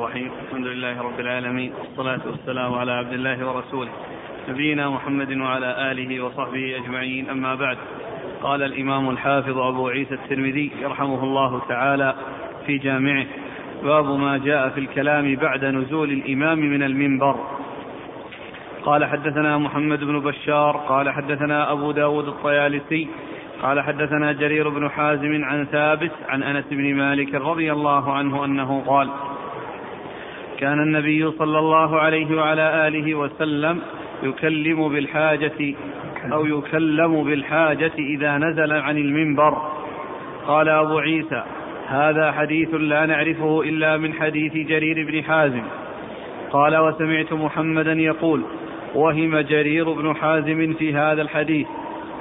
الرحيم. الحمد لله رب العالمين. والصلاة والسلام على عبد الله ورسوله. نبينا محمد وعلى آله وصحبه أجمعين. أما بعد قال الإمام الحافظ أبو عيسى الترمذي يرحمه الله تعالى في جامعه باب ما جاء في الكلام بعد نزول الإمام من المنبر. قال حدثنا محمد بن بشار قال حدثنا أبو داود الطيالسي قال حدثنا جرير بن حازم عن ثابت عن أنس بن مالك رضي الله عنه أنه قال كان النبي صلى الله عليه وعلى آله وسلم يكلم بالحاجة أو يكلم بالحاجة إذا نزل عن المنبر. قال أبو عيسى هذا حديث لا نعرفه إلا من حديث جرير بن حازم. قال وسمعت محمدا يقول وهم جرير بن حازم في هذا الحديث.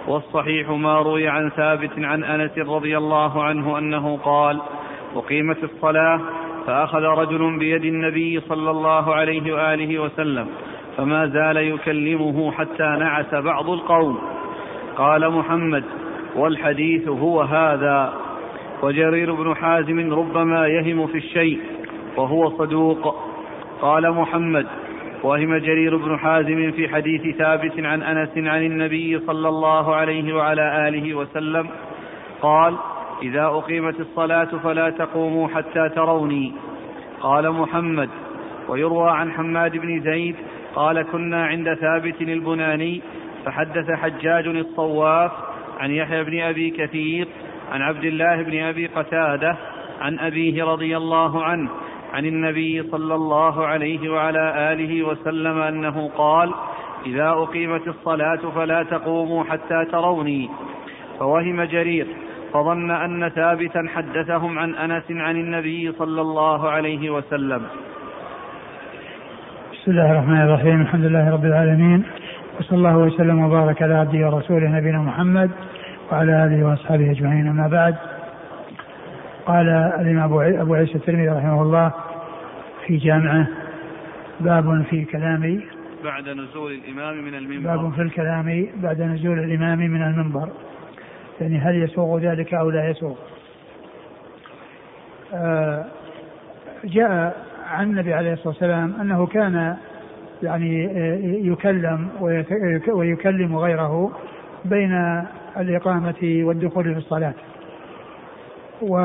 والصحيح ما روي عن ثابت عن أنس رضي الله عنه أنه قال أقيمت الصلاة فأخذ رجل بيد النبي صلى الله عليه وآله وسلم فما زال يكلمه حتى نعس بعض القوم. قال محمد والحديث هو هذا. وجرير بن حازم ربما يهم في الشيء وهو صدوق. قال محمد وهم جرير بن حازم في حديث ثابت عن أنس عن النبي صلى الله عليه وعلى آله وسلم قال إذا أقيمت الصلاة فلا تقوموا حتى تروني. قال محمد. ويروى عن حماد بن زيد قال كنا عند ثابت البناني فحدث حجاج الصواف عن يحيى بن أبي كثير عن عبد الله بن أبي قتادة عن أبيه رضي الله عنه عن النبي صلى الله عليه وعلى آله وسلم أنه قال إذا أقيمت الصلاة فلا تقوموا حتى تروني. فوهم جرير. فظن أن ثابتا حدثهم عن أنس عن النبي صلى الله عليه وسلم. بسم الله الرحمن الرحيم. الحمد لله رب العالمين. وصلى الله وسلم وبارك على عبده ورسوله نبينا محمد وعلى آله وأصحابه أجمعين. أما بعد قال الإمام أبو عيسى الترمذي رحمه الله في جامعه باب في كلام بعد نزول الإمام من المنبر. باب في الكلام بعد نزول الإمام من المنبر. يعني هل يسوغ ذلك أو لا يسوغ؟ آه جاء عن النبي عليه الصلاة والسلام أنه كان يعني يكلم ويكلم غيره بين الإقامة والدخول في الصلاة. و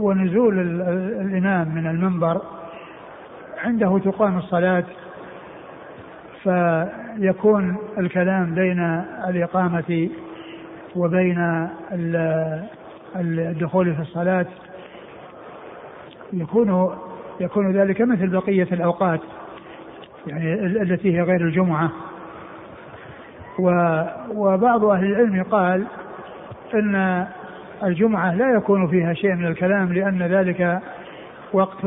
ونزول الإمام من المنبر عنده تقام الصلاة فيكون الكلام بين الإقامة وبين الدخول في الصلاة يكون يكون ذلك مثل بقية الأوقات يعني التي هي غير الجمعة. وبعض أهل العلم قال أن الجمعة لا يكون فيها شيء من الكلام لأن ذلك وقت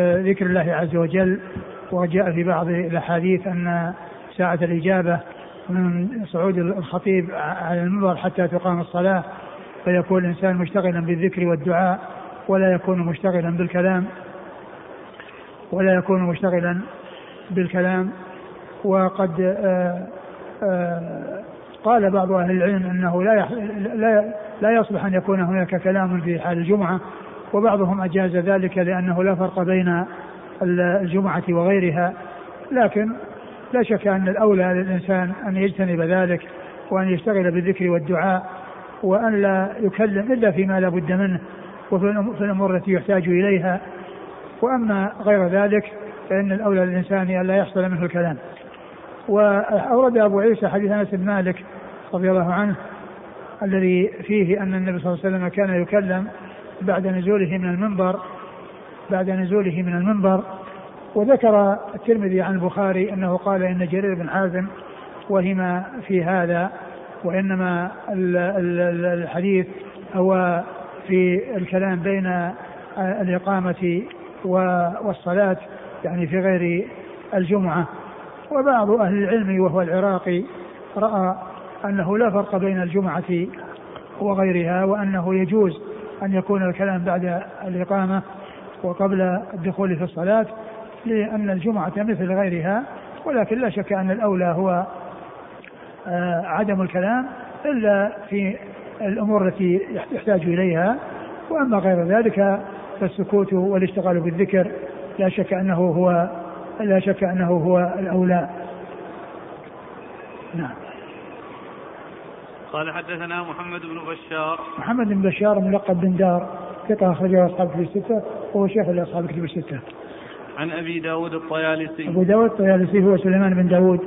ذكر الله عز وجل وجاء في بعض الأحاديث أن ساعة الإجابة من صعود الخطيب على المنبر حتى تقام الصلاة فيكون الإنسان مشتغلا بالذكر والدعاء ولا يكون مشتغلا بالكلام ولا يكون مشتغلا بالكلام. وقد آآ آآ قال بعض أهل العلم إنه لا لا يصلح أن يكون هناك كلام في حال الجمعة وبعضهم أجاز ذلك لأنه لا فرق بين الجمعة وغيرها. لكن لا شك أن الأولى للانسان أن يجتنب ذلك وأن يشتغل بالذكر والدعاء وأن لا يكلم إلا فيما لا بد منه وفي الأمور التي يحتاج إليها وأما غير ذلك فإن الأولى للانسان أن لا يحصل منه الكلام. وأورد أبو عيسى حديث أنس بن مالك رضي الله عنه الذي فيه أن النبي صلى الله عليه وسلم كان يكلم بعد نزوله من المنبر بعد نزوله من المنبر وذكر الترمذي عن البخاري أنه قال إن جرير بن حازم وهم في هذا وإنما الحديث هو في الكلام بين الإقامة والصلاة يعني في غير الجمعة. وبعض أهل العلم وهو العراقي رأى أنه لا فرق بين الجمعة وغيرها وأنه يجوز أن يكون الكلام بعد الإقامة وقبل الدخول في الصلاة. لأن الجمعة مثل غيرها ولكن لا شك أن الأولى هو عدم الكلام إلا في الأمور التي يحتاج إليها. وأما غير ذلك فالسكوت والاشتغال بالذكر لا شك أنه هو لا شك أنه هو الأولى. نعم. قال حدثنا محمد بن بشار. محمد بن بشار ملقب بن دار ثقة أخرجه أصحاب كتب الستة وهو شيخ لأصحاب كتب الستة. عن أبي داود الطيالسي أبو داود الطيالسي هو سليمان بن داود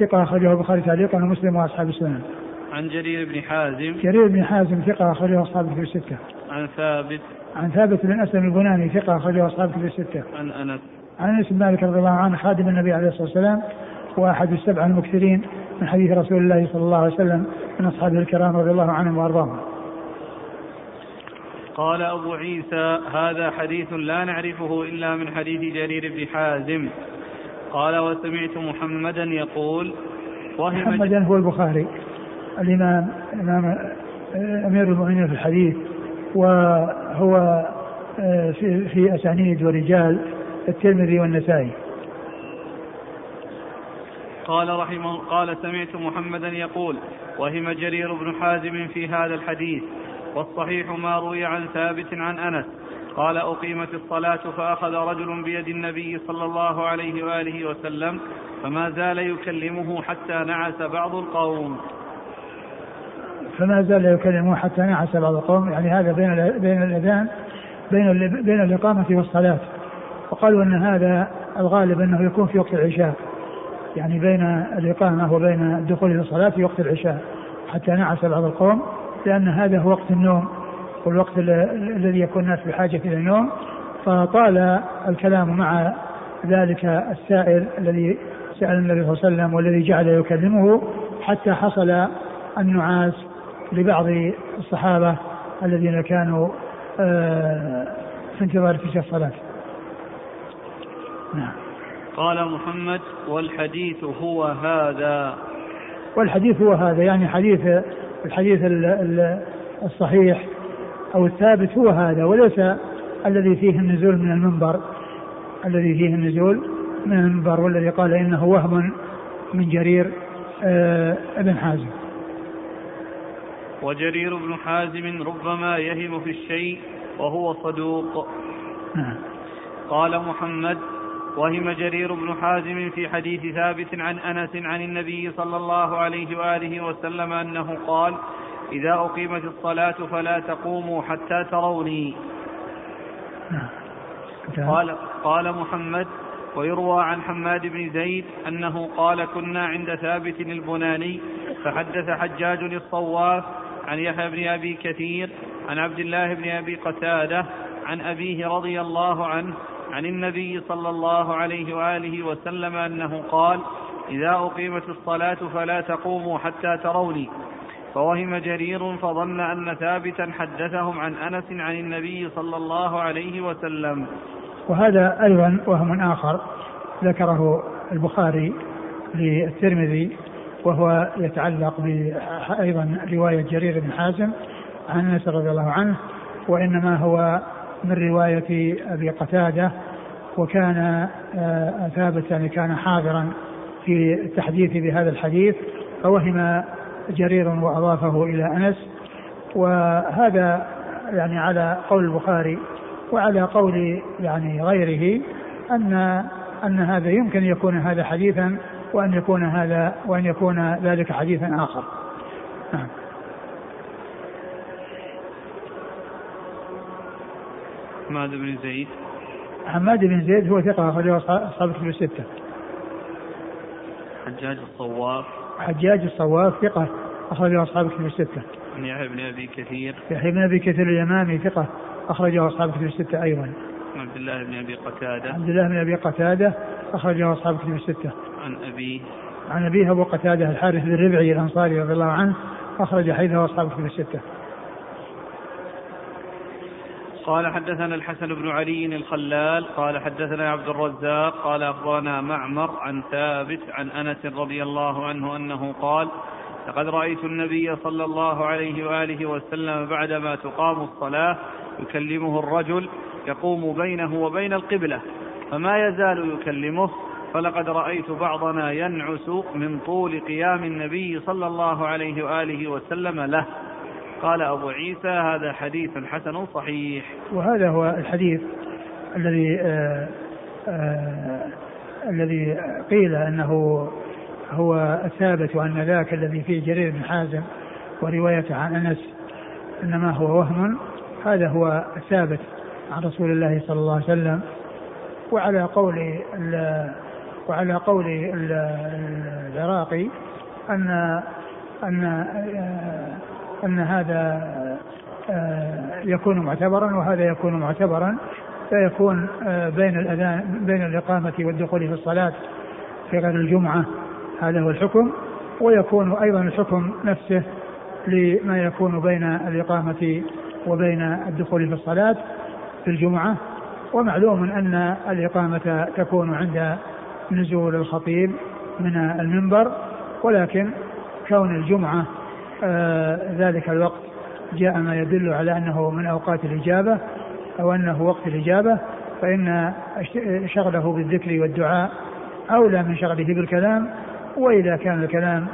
ثقة أخرجه البخاري تعليقا ومسلم وأصحاب السنن. عن جرير بن حازم جرير بن حازم ثقة أخرجه أصحاب كتب الستة. عن ثابت عن ثابت بن أسلم البناني ثقة أخرجه أصحاب كتب الستة. عن أنس عن أنس بن مالك رضي الله عنه خادم النبي عليه الصلاة والسلام وأحد السبعة المكثرين من حديث رسول الله صلى الله عليه وسلم من أصحابه الكرام رضي الله عنهم وأرضاهم. قال أبو عيسى هذا حديث لا نعرفه إلا من حديث جرير بن حازم. قال وسمعت محمدا يقول وهم محمدا هو البخاري الإمام الإمام أمير المؤمنين في الحديث وهو آه، في, في أسانيد ورجال الترمذي والنسائي. قال رحمه قال سمعت محمدا يقول وهم جرير بن حازم في هذا الحديث. والصحيح ما روي عن ثابت عن أنس. قال أقيمت الصلاة فأخذ رجل بيد النبي صلى الله عليه وآله وسلم فما زال يكلمه حتى نعس بعض القوم. فما زال يكلمه حتى نعس بعض القوم. يعني هذا بين بين الأذان بين بين الإقامة والصلاة. وقالوا إن هذا الغالب إنه يكون في وقت العشاء. يعني بين الإقامة وبين الدخول إلى الصلاة في وقت العشاء حتى نعس بعض القوم. لأن هذا هو وقت النوم والوقت الذي يكون الناس بحاجة إلى النوم فطال الكلام مع ذلك السائل الذي سأل النبي صلى الله عليه وسلم والذي جعل يكلمه حتى حصل النعاس لبعض الصحابة الذين كانوا آه، في انتظار تلك الصلاة. نعم. قال محمد والحديث هو هذا. والحديث هو هذا يعني حديث الحديث الصحيح أو الثابت هو هذا وليس الذي فيه النزول من المنبر الذي فيه النزول من المنبر والذي قال إنه وهم من جرير آه، ابن حازم وجرير بن حازم ربما يهم في الشيء وهو صدوق نعم. قال محمد وهم جرير بن حازم في حديث ثابت عن أنس عن النبي صلى الله عليه وآله وسلم أنه قال: إذا أقيمت الصلاة فلا تقوموا حتى تروني. قال قال محمد ويروى عن حماد بن زيد أنه قال كنا عند ثابت البناني فحدث حجاج الصواف عن يحيى بن أبي كثير عن عبد الله بن أبي قتادة عن أبيه رضي الله عنه عن النبي صلى الله عليه وآله وسلم أنه قال إذا أقيمت الصلاة فلا تقوموا حتى تروني. فوهم جرير فظن أن ثابتا حدثهم عن أنس عن النبي صلى الله عليه وسلم. وهذا أيضا وهم آخر ذكره البخاري للترمذي وهو يتعلق أيضا رواية جرير بن حازم عن أنس رضي الله عنه وإنما هو من رواية أبي قتادة وكان آه، ثابت يعني كان حاضرا في التحديث بهذا الحديث فوهم جرير وأضافه إلى أنس. وهذا يعني على قول البخاري وعلى قول يعني غيره أن أن هذا يمكن يكون هذا حديثا وأن يكون هذا وأن يكون ذلك حديثا آخر. نعم. حماد بن زيد حماد بن زيد هو ثقة أخرجه أصحاب الكتب الستة. حجاج الصواف حجاج الصواف ثقة أخرجه أصحاب الكتب الستة. عن يحيى بن أبي كثير يحيى بن أبي كثير اليمامي ثقة أخرجه أصحاب الكتب الستة أيضا. عبد الله بن أبي قتادة عبد الله بن أبي قتادة أخرجه أصحاب الكتب الستة. عن أبيه عن أبيه أبو قتادة الحارث بن ربعي الأنصاري رضي الله عنه أخرج حديثه أصحاب الكتب الستة. قال حدثنا الحسن بن علي الخلال قال حدثنا عبد الرزاق قال أخبرنا معمر عن ثابت عن أنس رضي الله عنه أنه قال لقد رأيت النبي صلى الله عليه وآله وسلم بعدما تقام الصلاة يكلمه الرجل يقوم بينه وبين القبلة فما يزال يكلمه فلقد رأيت بعضنا ينعس من طول قيام النبي صلى الله عليه وآله وسلم له. قال أبو عيسى هذا حديث حسن صحيح. وهذا هو الحديث الذي آآ آآ الذي قيل أنه هو الثابت وأن ذاك الذي فيه جرير بن حازم وروايته عن أنس إنما هو وهم. هذا هو الثابت عن رسول الله صلى الله عليه وسلم. وعلى قول وعلى قول العراقي أن أن أن هذا يكون معتبرا وهذا يكون معتبرا. فيكون بين الأذان بين الإقامة والدخول في الصلاة في غير الجمعة هذا هو الحكم. ويكون أيضا الحكم نفسه لما يكون بين الإقامة وبين الدخول في الصلاة في الجمعة. ومعلوم أن الإقامة تكون عند نزول الخطيب من المنبر ولكن كون الجمعة آه ذلك الوقت جاء ما يدل على أنه من أوقات الإجابة أو أنه وقت الإجابة فإن شغله بالذكر والدعاء أولى من شغله بالكلام وإذا كان الكلام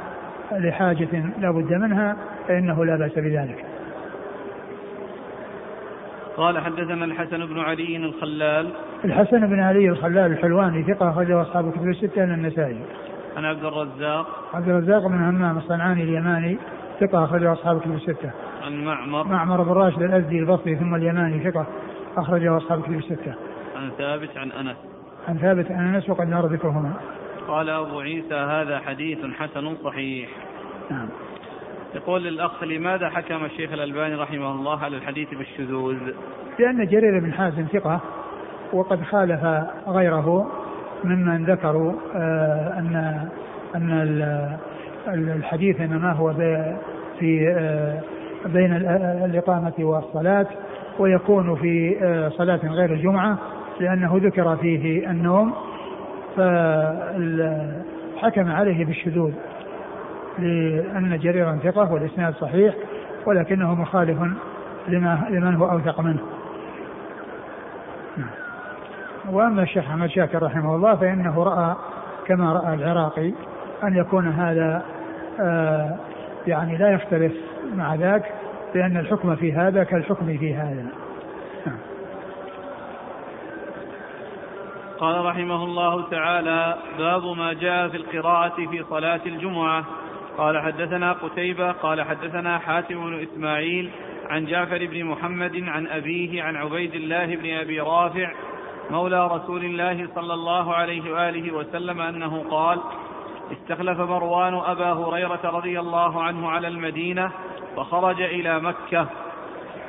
لحاجة لا بد منها فإنه لا بأس بذلك. قال حدثنا الحسن بن علي الخلال. الحسن بن علي الخلال الحلواني ثقة أخرجه أصحاب الكتب الستة من النسائي. عن عبد الرزاق. عبد الرزاق بن همام الصنعاني اليماني ثقة أخرجه أصحاب الكتب الستة. عن معمر. معمر بن راشد الأزدي البصري ثم اليماني ثقة أخرجه أصحاب الكتب الستة. عن ثابت عن أنس. عن ثابت عن أنس وقد نرى ذكرهما. قال أبو عيسى هذا حديث حسن صحيح. نعم. يقول الأخ لماذا حكم الشيخ الألباني رحمه الله على الحديث بالشذوذ؟ لأن جرير بن حازم ثقة وقد خالف غيره ممن ذكروا آه أن أن الحديث إنما هو في آه بين الإقامة والصلاة ويكون في آه صلاة غير الجمعة لأنه ذكر فيه النوم فحكم عليه بالشذوذ لأن جريرا ثقة والإسناد صحيح ولكنه مخالف لما لمن هو أوثق منه. وأما الشيخ أحمد شاكر رحمه الله فإنه رأى كما رأى العراقي أن يكون هذا يعني لا يختلف مع ذاك لأن الحكم في هذا كالحكم في هذا. قال رحمه الله تعالى باب ما جاء في القراءة في صلاة الجمعة. قال حدثنا قتيبة قال حدثنا حاتم بن إسماعيل عن جعفر بن محمد عن أبيه عن عبيد الله بن أبي رافع مولى رسول الله صلى الله عليه وآله وسلم أنه قال استخلف مروان أبا هريرة رضي الله عنه على المدينة فخرج إلى مكة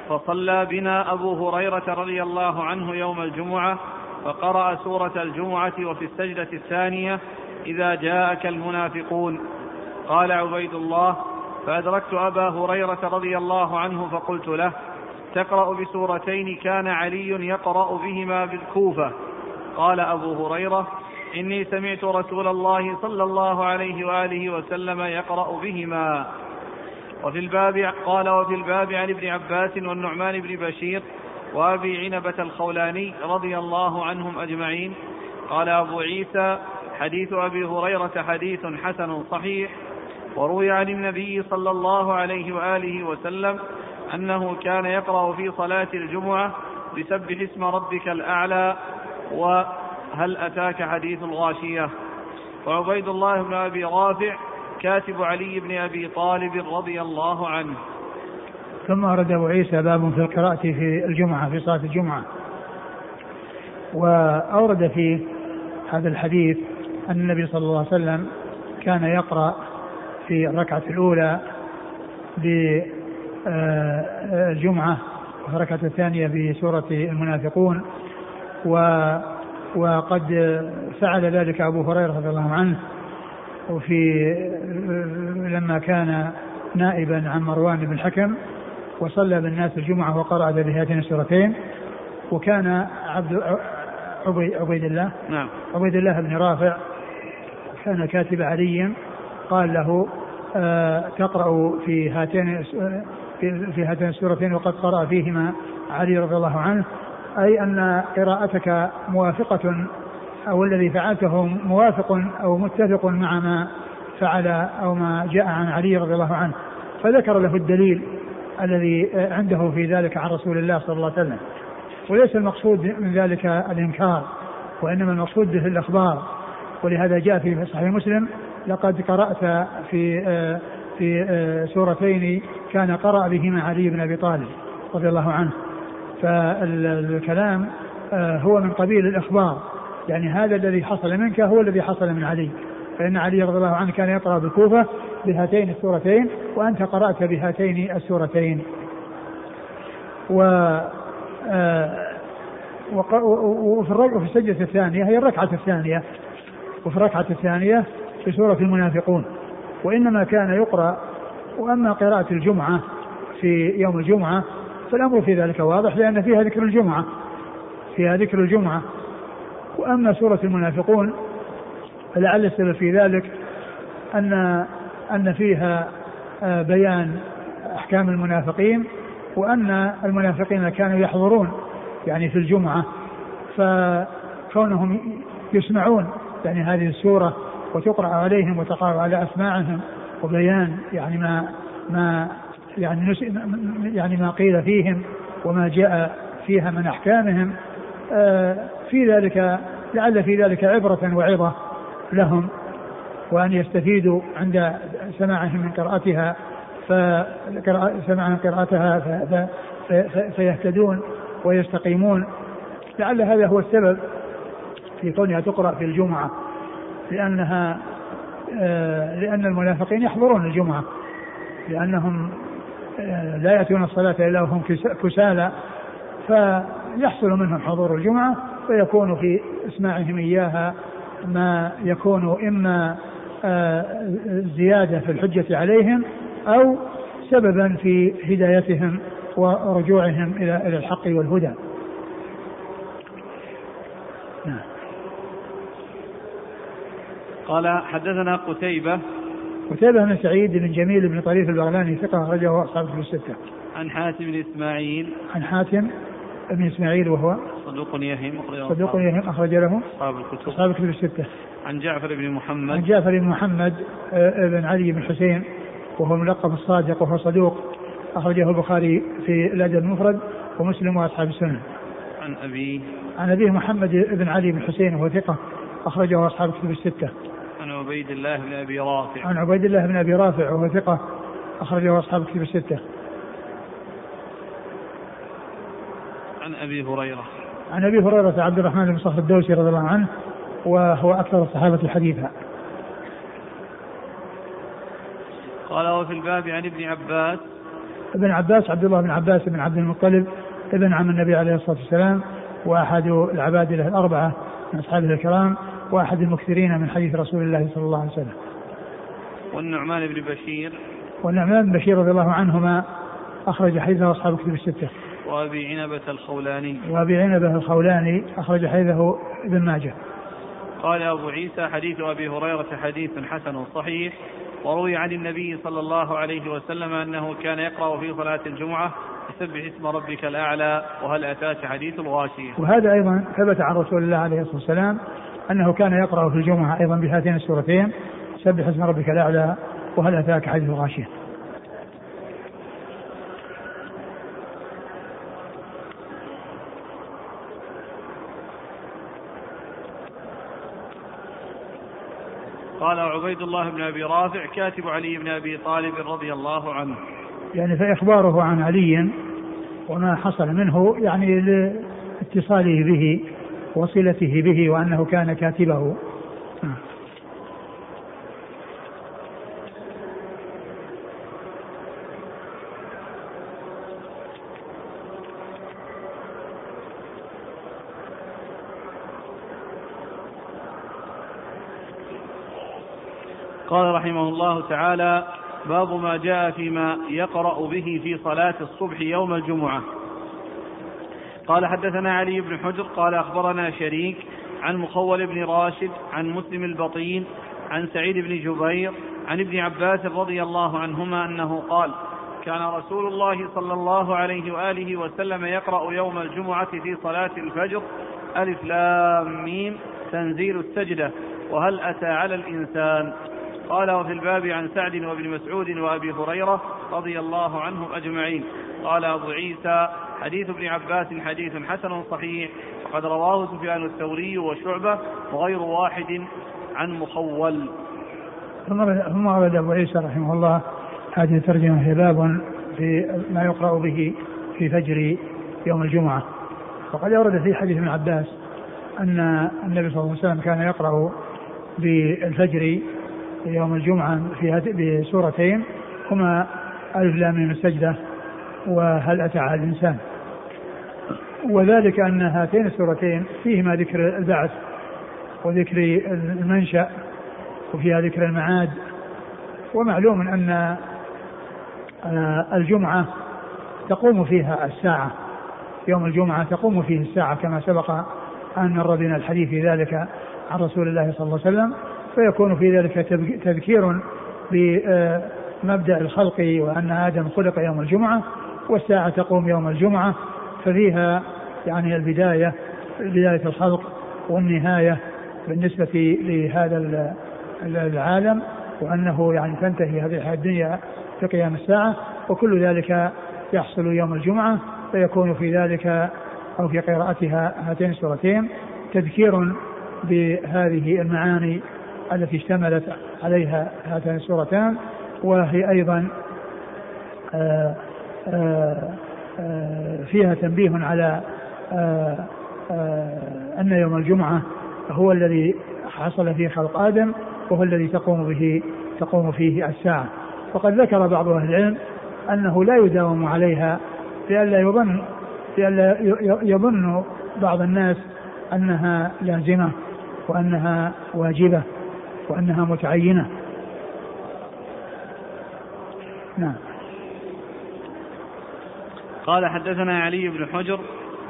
فصلى بنا أبو هريرة رضي الله عنه يوم الجمعة فقرأ سورة الجمعة وفي السجدة الثانية إذا جاءك المنافقون قال عبيد الله فأدركت أبا هريرة رضي الله عنه فقلت له تقرأ بسورتين كان علي يقرأ بهما بالكوفة قال أبو هريرة إني سمعت رسول الله صلى الله عليه وآله وسلم يقرأ بهما. وفي الباب قال وفي الباب عن ابن عباس والنعمان بن بشير وأبي عنبة الخولاني رضي الله عنهم أجمعين. قال أبو عيسى حديث أبي هريرة حديث حسن صحيح. وروي عن النبي صلى الله عليه وآله وسلم أنه كان يقرأ في صلاة الجمعة بسبح اسم ربك الأعلى وهل أتاك حديث الغاشية؟ وعبيد الله بن أبي رافع كاتب علي بن أبي طالب رضي الله عنه. ثم أورد أبو عيسى باب في القراءة في الجمعة في صلاة الجمعة. وأورد فيه هذا الحديث أن النبي صلى الله عليه وسلم كان يقرأ في الركعة الأولى بالجمعة وفي الركعة الثانية بسورة المنافقون. و وقد فعل ذلك أبو هريرة رضي الله عنه وفي لما كان نائبا عن مروان بن الحكم وصلى بالناس الجمعة وقرأ بهاتين السورتين وكان عبد عبيد الله نعم. عبيد الله بن رافع كان كاتب علي قال له آه تقرأ في هاتين في, في هاتين السورتين وقد قرأ فيهما علي رضي الله عنه أي أن قراءتك موافقة أو الذي فعلته موافق أو متفق مع ما فعل أو ما جاء عن علي رضي الله عنه. فذكر له الدليل الذي عنده في ذلك عن رسول الله صلى الله عليه وسلم. وليس المقصود من ذلك الإنكار وإنما المقصود به الإخبار. ولهذا جاء في صحيح مسلم لقد قرأت في في سورتين كان قرأ بهما علي بن أبي طالب رضي الله عنه. فالكلام هو من قبيل الإخبار. يعني هذا الذي حصل منك هو الذي حصل من علي. فإن علي رضي الله عنه كان يقرأ بالكوفة بهاتين السورتين وأنت قرأت بهاتين السورتين. و آه، وفي وفي السجدة الثانية هي الركعة الثانية. وفي الركعة الثانية في سورة المنافقون. وإنما كان يقرأ وأما قراءة الجمعة في يوم الجمعة فالأمر في ذلك واضح لأن فيها ذكر الجمعة فيها ذكر الجمعة. وأما سورة المنافقون فلعل السبب في ذلك أن أن فيها آه، بيان أحكام المنافقين وأن المنافقين كانوا يحضرون يعني في الجمعة. فكونهم يسمعون يعني هذه السورة وتقرأ عليهم وتقرأ على أسماعهم وبيان يعني ما ما يعني يعني ما قيل فيهم وما جاء فيها من أحكامهم آه، في ذلك لعل في ذلك عبرة وعظة لهم وأن يستفيدوا عند سماعهم من قراءتها فسماعهم قراءتها فيهتدون ويستقيمون. لعل هذا هو السبب في كونها تقرأ في الجمعة لأنها آه، لأن المنافقين يحضرون الجمعة لأنهم لا يأتون الصلاة إلا وهم كسالى فيحصل منهم حضور الجمعة ويكون في إسماعهم إياها ما يكون إما آه، زيادة في الحجة عليهم أو سببا في هدايتهم ورجوعهم إلى الحق والهدى. نعم. قال حدثنا قتيبة قتيبة بن سعيد بن جميل بن طريف البغلاني ثقة أخرجه أصحاب في الستة. عن حاتم بن إسماعيل. عن حاتم بن إسماعيل وهو صدوق يهم صدوق يهم أخرج له أصحاب الكتب أصحاب الكتب الستة. عن جعفر بن محمد عن جعفر بن محمد آه، بن علي بن حسين وهو الملقب الصادق وهو صدوق أخرجه البخاري في الأدب المفرد ومسلم وأصحاب السنة. عن أبيه عن أبيه محمد بن علي بن حسين وهو ثقة أخرجه أصحاب الكتب الستة. عن عبيد الله بن أبي رافع. عن عبيد الله بن أبي رافع وهو ثقة أخرجه أصحاب الكتب الستة. عن أبي هريرة. عن أبي هريرة عبد الرحمن بن صخر الدوسي رضي الله عنه وهو أكثر الصحابة حديثا قال وفي الباب عن ابن عباس. ابن عباس عبد الله بن عباس بن عبد المطلب ابن عم النبي عليه الصلاة والسلام وأحد العبادلة الأربعة من أصحابه الكرام وأحد المكثرين من حديث رسول الله صلى الله عليه وسلم. والنعمان بن بشير. والنعمان بن بشير رضي الله عنهما أخرج حديثه أصحاب كتب الستة. وأبي عنبة الخولاني. وأبي عنبة الخولاني أخرج حديثه ابن ماجه. قال أبو عيسى حديث أبي هريرة حديث حسن صحيح وروي عن النبي صلى الله عليه وسلم أنه كان يقرأ في صلاة الجمعة سبح اسم ربك الأعلى وهل أتاك حديث الغاشية؟ وهذا أيضا ثبت عن رسول الله عليه الصلاة والسلام أنه كان يقرأ في الجمعة أيضا بهاتين السورتين. سبح اسم ربك الأعلى وهل أتاك حديث الغاشية؟ قال عبيد الله بن أبي رافع كاتب علي بن أبي طالب رضي الله عنه. يعني فإخباره عن علي وما حصل منه يعني لاتصاله به. وصلته به وأنه كان كاتبه. قال رحمه الله تعالى باب ما جاء فيما يقرأ به في صلاة الصبح يوم الجمعة قال حدثنا علي بن حجر قال أخبرنا شريك عن مخول بن راشد عن مسلم البطين عن سعيد بن جبير عن ابن عباس رضي الله عنهما أنه قال كان رسول الله صلى الله عليه وآله وسلم يقرأ يوم الجمعة في صلاة الفجر ألف لام ميم تنزيل السجدة وهل أتى على الإنسان قال وفي الباب عن سعد وابن مسعود وأبي هريرة رضي الله عنهم أجمعين قال أبو عيسى حديث ابن عباس حديث حسن صحيح وقد رواه سفيان الثوري وشعبة وغير واحد عن مخول. ثم ورد أبو عيسى رحمه الله هذه الترجمة هي باب في ما يقرأ به في فجر يوم الجمعة. وقد ورد في حديث ابن عباس أن النبي صلى الله عليه وسلم كان يقرأ بالفجر يوم الجمعة في بسورتين هما ألف لام من السجدة وهل أتى على الإنسان؟ وذلك أن هاتين السورتين فيهما ذكر البعث وذكر المنشأ وفيها ذكر المعاد. ومعلوم أن آه، الجمعة تقوم فيها الساعة. يوم الجمعة تقوم فيه الساعة كما سبق أن مر بنا الحديث في ذلك عن رسول الله صلى الله عليه وسلم. فيكون في ذلك تذكير بمبدأ الخلق وأن آدم خلق يوم الجمعة والساعة تقوم يوم الجمعة. ففيها يعني البداية بداية الخلق والنهاية بالنسبة لهذا العالم وأنه يعني تنتهي هذه الحياة الدنيا في قيام الساعة وكل ذلك يحصل يوم الجمعة فيكون في ذلك أو في قراءتها هاتين السورتين تذكير بهذه المعاني التي اشتملت عليها هاتان السورتان وهي أيضا آآ آه، آآ آه، فيها تنبيه على أن يوم الجمعة هو الذي حصل فيه خلق آدم وهو الذي تقوم به تقوم فيه الساعة. وقد ذكر بعض أهل العلم أنه لا يداوم عليها لئلا يظن لئلا يظن بعض الناس أنها لازمة وأنها واجبة وأنها متعينة. نعم. قال حدثنا علي بن حجر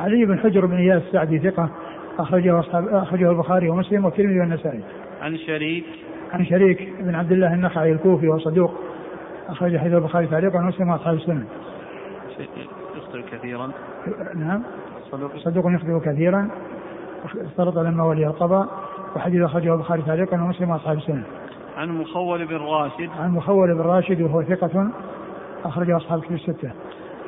علي بن حجر بن إياس السعدي ثقة أخرجه أصحاب أخرجه البخاري ومسلم والترمذي والنسائي. عن شريك عن شريك بن عبد الله النخعي الكوفي وصدوق أخرج حديث البخاري تعليقا ومسلم وأصحاب السنن. يخطئ كثيرا. نعم. صدوق صدوق يخطئ كثيرا اختلط لما ولي القضاء وحديث أخرجه البخاري تعليقا ومسلم وأصحاب السنن. عن مخول بن راشد. عن مخول بن راشد وهو ثقة أخرجه أصحاب الكتب الستة.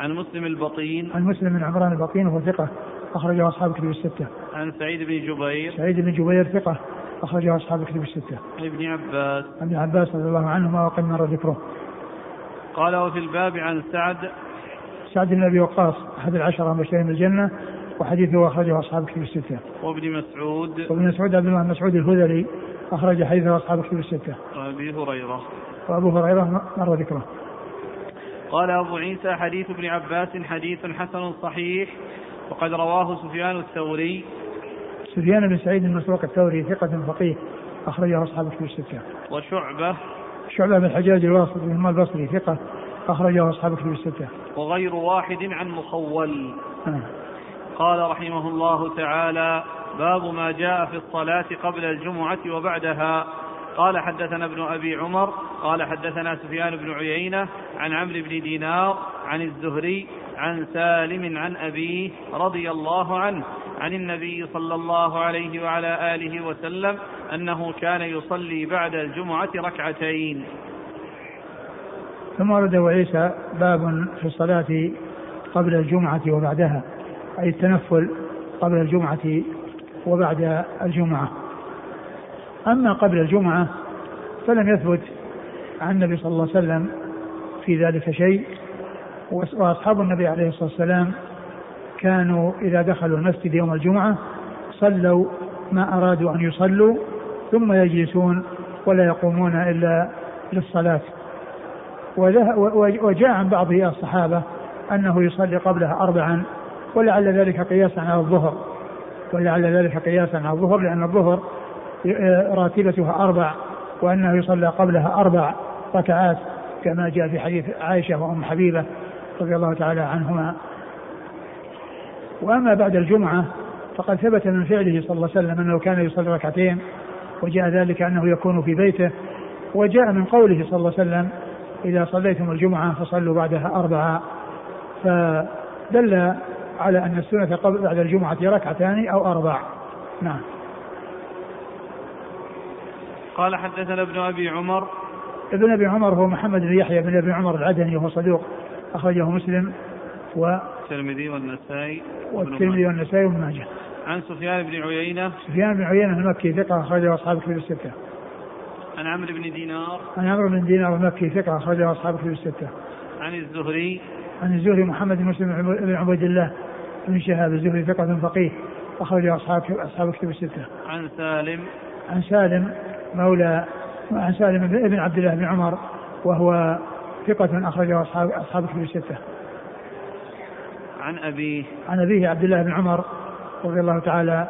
عن مسلم البطين. عن مسلم بن عمران البطين وهو ثقة أخرجه أصحاب الكتب الستة. عن سعيد بن جبير. سعيد بن جبير ثقة أخرجه أصحاب الكتب الستة. عن ابن عباس. عن ابن عباس رضي الله عنهما وقد مر ذكره. قال وفي الباب عن سعد سعد بن أبي وقاص أحد العشره المبشرين بالجنه وحديثه أخرجه أصحاب الكتب الستة. وابن مسعود وابن مسعود عبد الله بن مسعود الهذلي أخرج حديثه أصحاب الكتب الستة. وأبي هريرة. وأبو هريرة مر ذكره. قال أبو عيسى حديث ابن عباس حديث حسن صحيح وقد رواه سفيان الثوري. سفيان بن سعيد المسروق الثوري ثقة فقيه أخرجه أصحاب الكتب الستة. وشعبة شعبة بن الحجاج الواسط بن البصري ثقة أخرجه أصحاب الكتب الستة. وغير واحد عن مخول. آه. قال رحمه الله تعالى باب ما جاء في الصلاة قبل الجمعة وبعدها قال حدثنا ابن أبي عمر قال حدثنا سفيان بن عيينة عن عمرو بن دينار عن الزهري عن سالم عن أبيه رضي الله عنه عن النبي صلى الله عليه وعلى آله وسلم أنه كان يصلي بعد الجمعة ركعتين. ثم ورد عيسى باب في الصلاة قبل الجمعة وبعدها أي التنفل قبل الجمعة وبعد الجمعة. أما قبل الجمعة فلم يثبت عن النبي صلى الله عليه وسلم في ذلك شيء وأصحاب النبي عليه الصلاة والسلام كانوا إذا دخلوا المسجد يوم الجمعة صلوا ما أرادوا أن يصلوا ثم يجلسون ولا يقومون إلا للصلاة. وجاء عن بعض الصحابة أنه يصلي قبلها أربعا ولعل ذلك قياسا على الظهر ولعل ذلك قياسا على الظهر لأن الظهر راتبتها أربع وأنه يصلى قبلها أربع ركعات كما جاء في حديث عائشة وأم حبيبة رضي الله تعالى عنهما. وأما بعد الجمعة فقد ثبت من فعله صلى الله عليه وسلم أنه كان يصلي ركعتين وجاء ذلك أنه يكون في بيته وجاء من قوله صلى الله عليه وسلم إذا صليتم الجمعة فصلوا بعدها أربعة. فدل على أن السنة قبل بعد الجمعة ركعتان أو أربع. نعم. قال حدثنا ابن أبي عمر ابن أبي عمر هو محمد بن يحيى بن أبي عمر العدني وهو صدوق أخرجه مسلم و الترمذي والنسائي والترمذي والنسائي وابن ماجه. عن سفيان بن عيينة سفيان بن عيينة المكي ثقة أخرجه أصحاب الكتب الستة. عن عمرو بن دينار عن عمرو بن دينار المكي ثقة أخرجه أصحاب الكتب الستة. عن الزهري عن الزهري محمد بن مسلم بن عبيد الله بن شهاب الزهري ثقة فقيه أخرجه أصحاب أصحاب الكتب الستة. عن سالم عن سالم مولى عن سالم بن عبد الله بن عمر وهو ثقة أخرجه أصحاب أصحاب الكتب الستة. عن أبيه عن أبيه عبد الله بن عمر رضي الله تعالى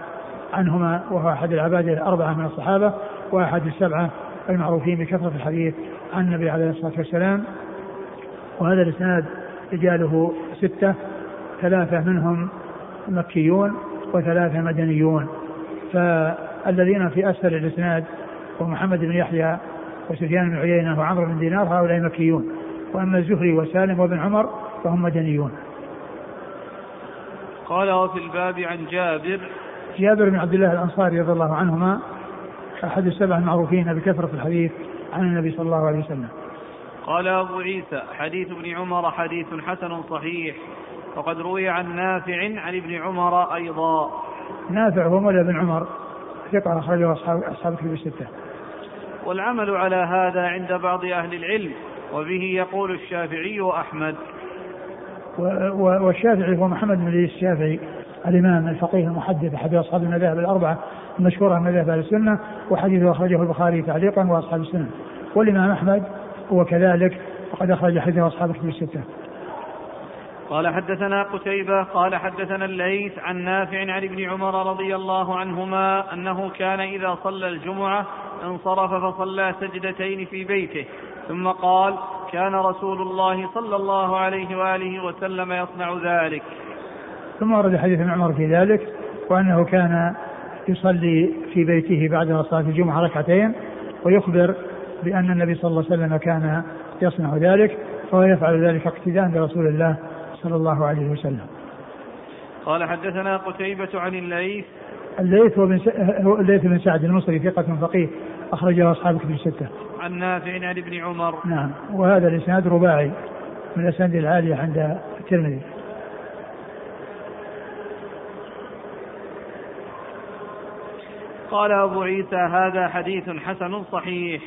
عنهما وهو أحد العباد الأربعة من الصحابة وأحد السبعة المعروفين بكثرة الحديث عن النبي عليه الصلاة والسلام وهذا الإسناد رجاله ستة ثلاثة منهم مكيون وثلاثة مدنيون فالذين في أسفل الإسناد ومحمد بن يحيى وسفيان بن عيينة وعمرو بن دينار هؤلاء مكيون وأما الزهري وسالم وابن عمر فهم مدنيون قال وفي الباب عن جابر جابر بن عبد الله الأنصاري رضي الله عنهما أحد السبع المعروفين بكثرة الحديث عن النبي صلى الله عليه وسلم. قال أبو عيسى حديث ابن عمر حديث حسن صحيح وقد روي عن نافع عن ابن عمر أيضا. نافع هو مولى بن عمر ثقة أخرجه أصحاب أصحاب الكتب الستة. والعمل على هذا عند بعض أهل العلم وبه يقول الشافعي وأحمد والشافعي هو محمد بن الشافعي الإمام الفقيه المحدث أحد أصحاب المذاهب الأربعة المشهورة من مذاهب أهل السنة وحديثه أخرجه البخاري تعليقا وأصحاب السنة والإمام أحمد هو كذلك وقد أخرج حديثه أصحاب الكتب الستة. قال حدثنا قتيبة قال حدثنا الليث عن نافع عن ابن عمر رضي الله عنهما أنه كان إذا صلى الجمعة انصرف فصلى سجدتين في بيته ثم قال كان رسول الله صلى الله عليه وآله وسلم يصنع ذلك. ثم ورد حديث ابن عمر في ذلك وأنه كان يصلي في بيته بعد صلاة الجمعة ركعتين ويخبر بأن النبي صلى الله عليه وسلم كان يصنع ذلك فهو يفعل ذلك اقتداء برسول الله صلى الله عليه وسلم قال حدثنا قتيبة عن الليث الليث هو بن الليث بن سعد المصري ثقة فقيه أخرجه أصحاب كتب الستة. عن نافع عن ابن عمر. نعم وهذا الإسناد رباعي من الأسانيد العالية عند الترمذي. قال أبو عيسى هذا حديث حسن صحيح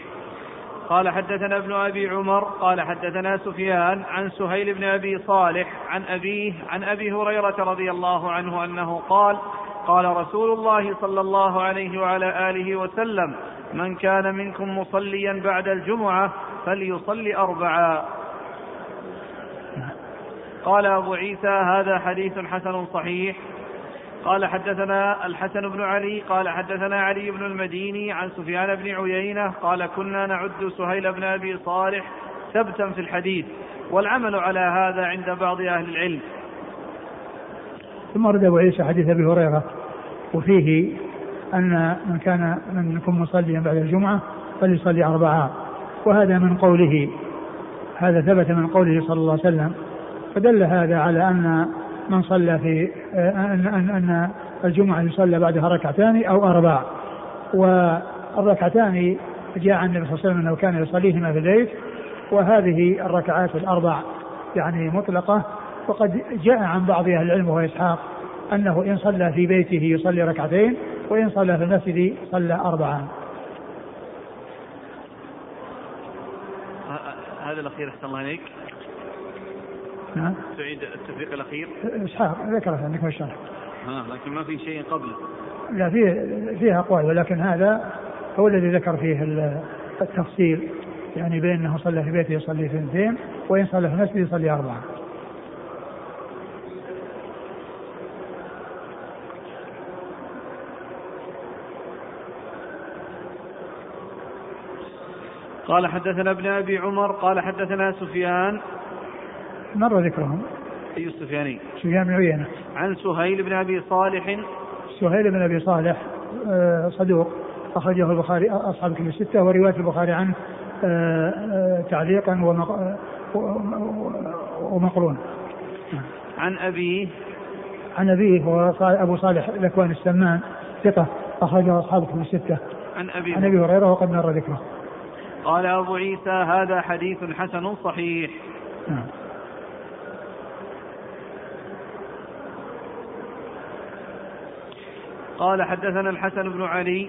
قال حدثنا ابن أبي عمر قال حدثنا سفيان عن سهيل بن أبي صالح عن أبيه عن أبي هريرة رضي الله عنه أنه قال قال رسول الله صلى الله عليه وعلى آله وسلم من كان منكم مصليا بعد الجمعة فليصلي أربعا قال أبو عيسى هذا حديث حسن صحيح قال حدثنا الحسن بن علي قال حدثنا علي بن المديني عن سفيان بن عيينة قال كنا نعد سهيل بن أبي صالح ثبتا في الحديث والعمل على هذا عند بعض أهل العلم. ثم ورد أبو عيسى حديث أبي هريرة وفيه أن من كان منكم مصليا بعد الجمعة فليصلي اربعا وهذا من قوله هذا ثبت من قوله صلى الله عليه وسلم. فدل هذا على أن من صلى في أن أن, أن الجمعة يصلى بعدها ركعتان أو أربع والركعتان جاء عن النبي صلى الله عليه وسلم أنه كان يصليهما في البيت وهذه الركعات الأربع يعني مطلقة وقد جاء عن بعض أهل العلم وهو إسحاق أنه إن صلى في بيته يصلي ركعتين وإن صلى في المسجد صلى أربعا. هذا الأخير أحسن الله عليك. نعم. تعيد التفريق الأخير. إسحاق ذكره عندك في الشرح. ها لكن ما في شيء قبله. لا فيه فيه أقوال ولكن هذا هو الذي ذكر فيه التفصيل يعني بين انه صلى في بيته يصلي اثنتين وإن صلى في المسجد يصلي أربعة. قال حدثنا ابن أبي عمر قال حدثنا سفيان مر ذكرهم. أي السفياني سفيان بن عيينة. عن سهيل بن أبي صالح. سهيل بن أبي صالح آه، صدوق أخرجه البخاري أصحاب الكتب الستة ورواية البخاري عنه آه، آه، تعليقا ومقرون عن ابيه عن ابيه هو أبو صالح الأكوان السمان ثقة أخرجه أصحاب الكتب الستة. عن أبي عن أبي هريرة وقد مر ذكره. قال أبو عيسى هذا حديث حسن صحيح. نعم. قال حدثنا الحسن بن علي.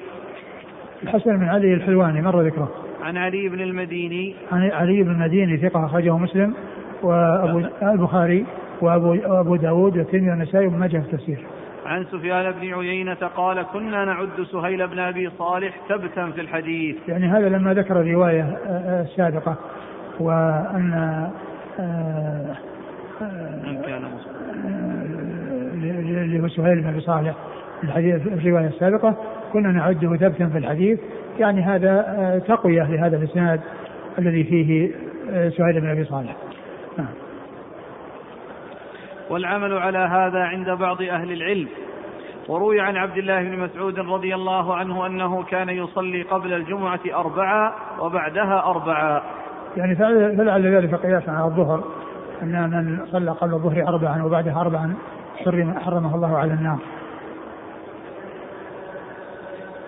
الحسن بن علي الحلواني مر ذكره؟ عن علي بن المديني. عن علي بن المديني ثقة أخرجه مسلم وأبو البخاري وأبو أبو داود والترمذي والنسائي وابن ماجه في التفسير. عن سفيان بن عيينة قال كنا نعد سهيل بن أبي صالح ثبتا في الحديث. يعني هذا لما ذكر الرواية آه، آه، السابقة وأن آه، من كان اللي هو سهيل بن أبي صالح. الحديث في الرواية السابقة كنا نعده ثبتا في الحديث. يعني هذا تقوية لهذا الإسناد الذي فيه سهيل بن أبي صالح. نعم. والعمل على هذا عند بعض أهل العلم. وروي عن عبد الله بن مسعود رضي الله عنه أنه كان يصلي قبل الجمعة أربعا وبعدها أربعا يعني فلعل ذلك قياسا على الظهر أن من صلى قبل الظهر أربعا وبعدها أربعا حرم حرمه الله على النار.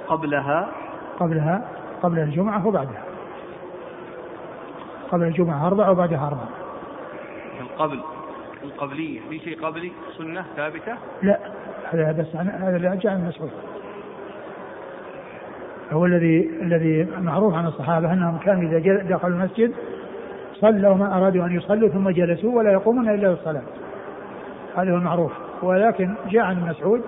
قبلها؟ قبلها قبل الجمعة وبعدها. قبل الجمعة أربعة وبعدها أربعة. قبل القبلية في شيء قبلي؟ سنة ثابتة؟ لا هذا بس عن هذا اللي جاء عن مسعود. هو الذي الذي معروف عن الصحابة أنهم كانوا إذا دخلوا المسجد صلوا ما أرادوا أن يصلوا ثم جلسوا ولا يقومون إلا للصلاة. هذا هو المعروف. ولكن جاء عن مسعود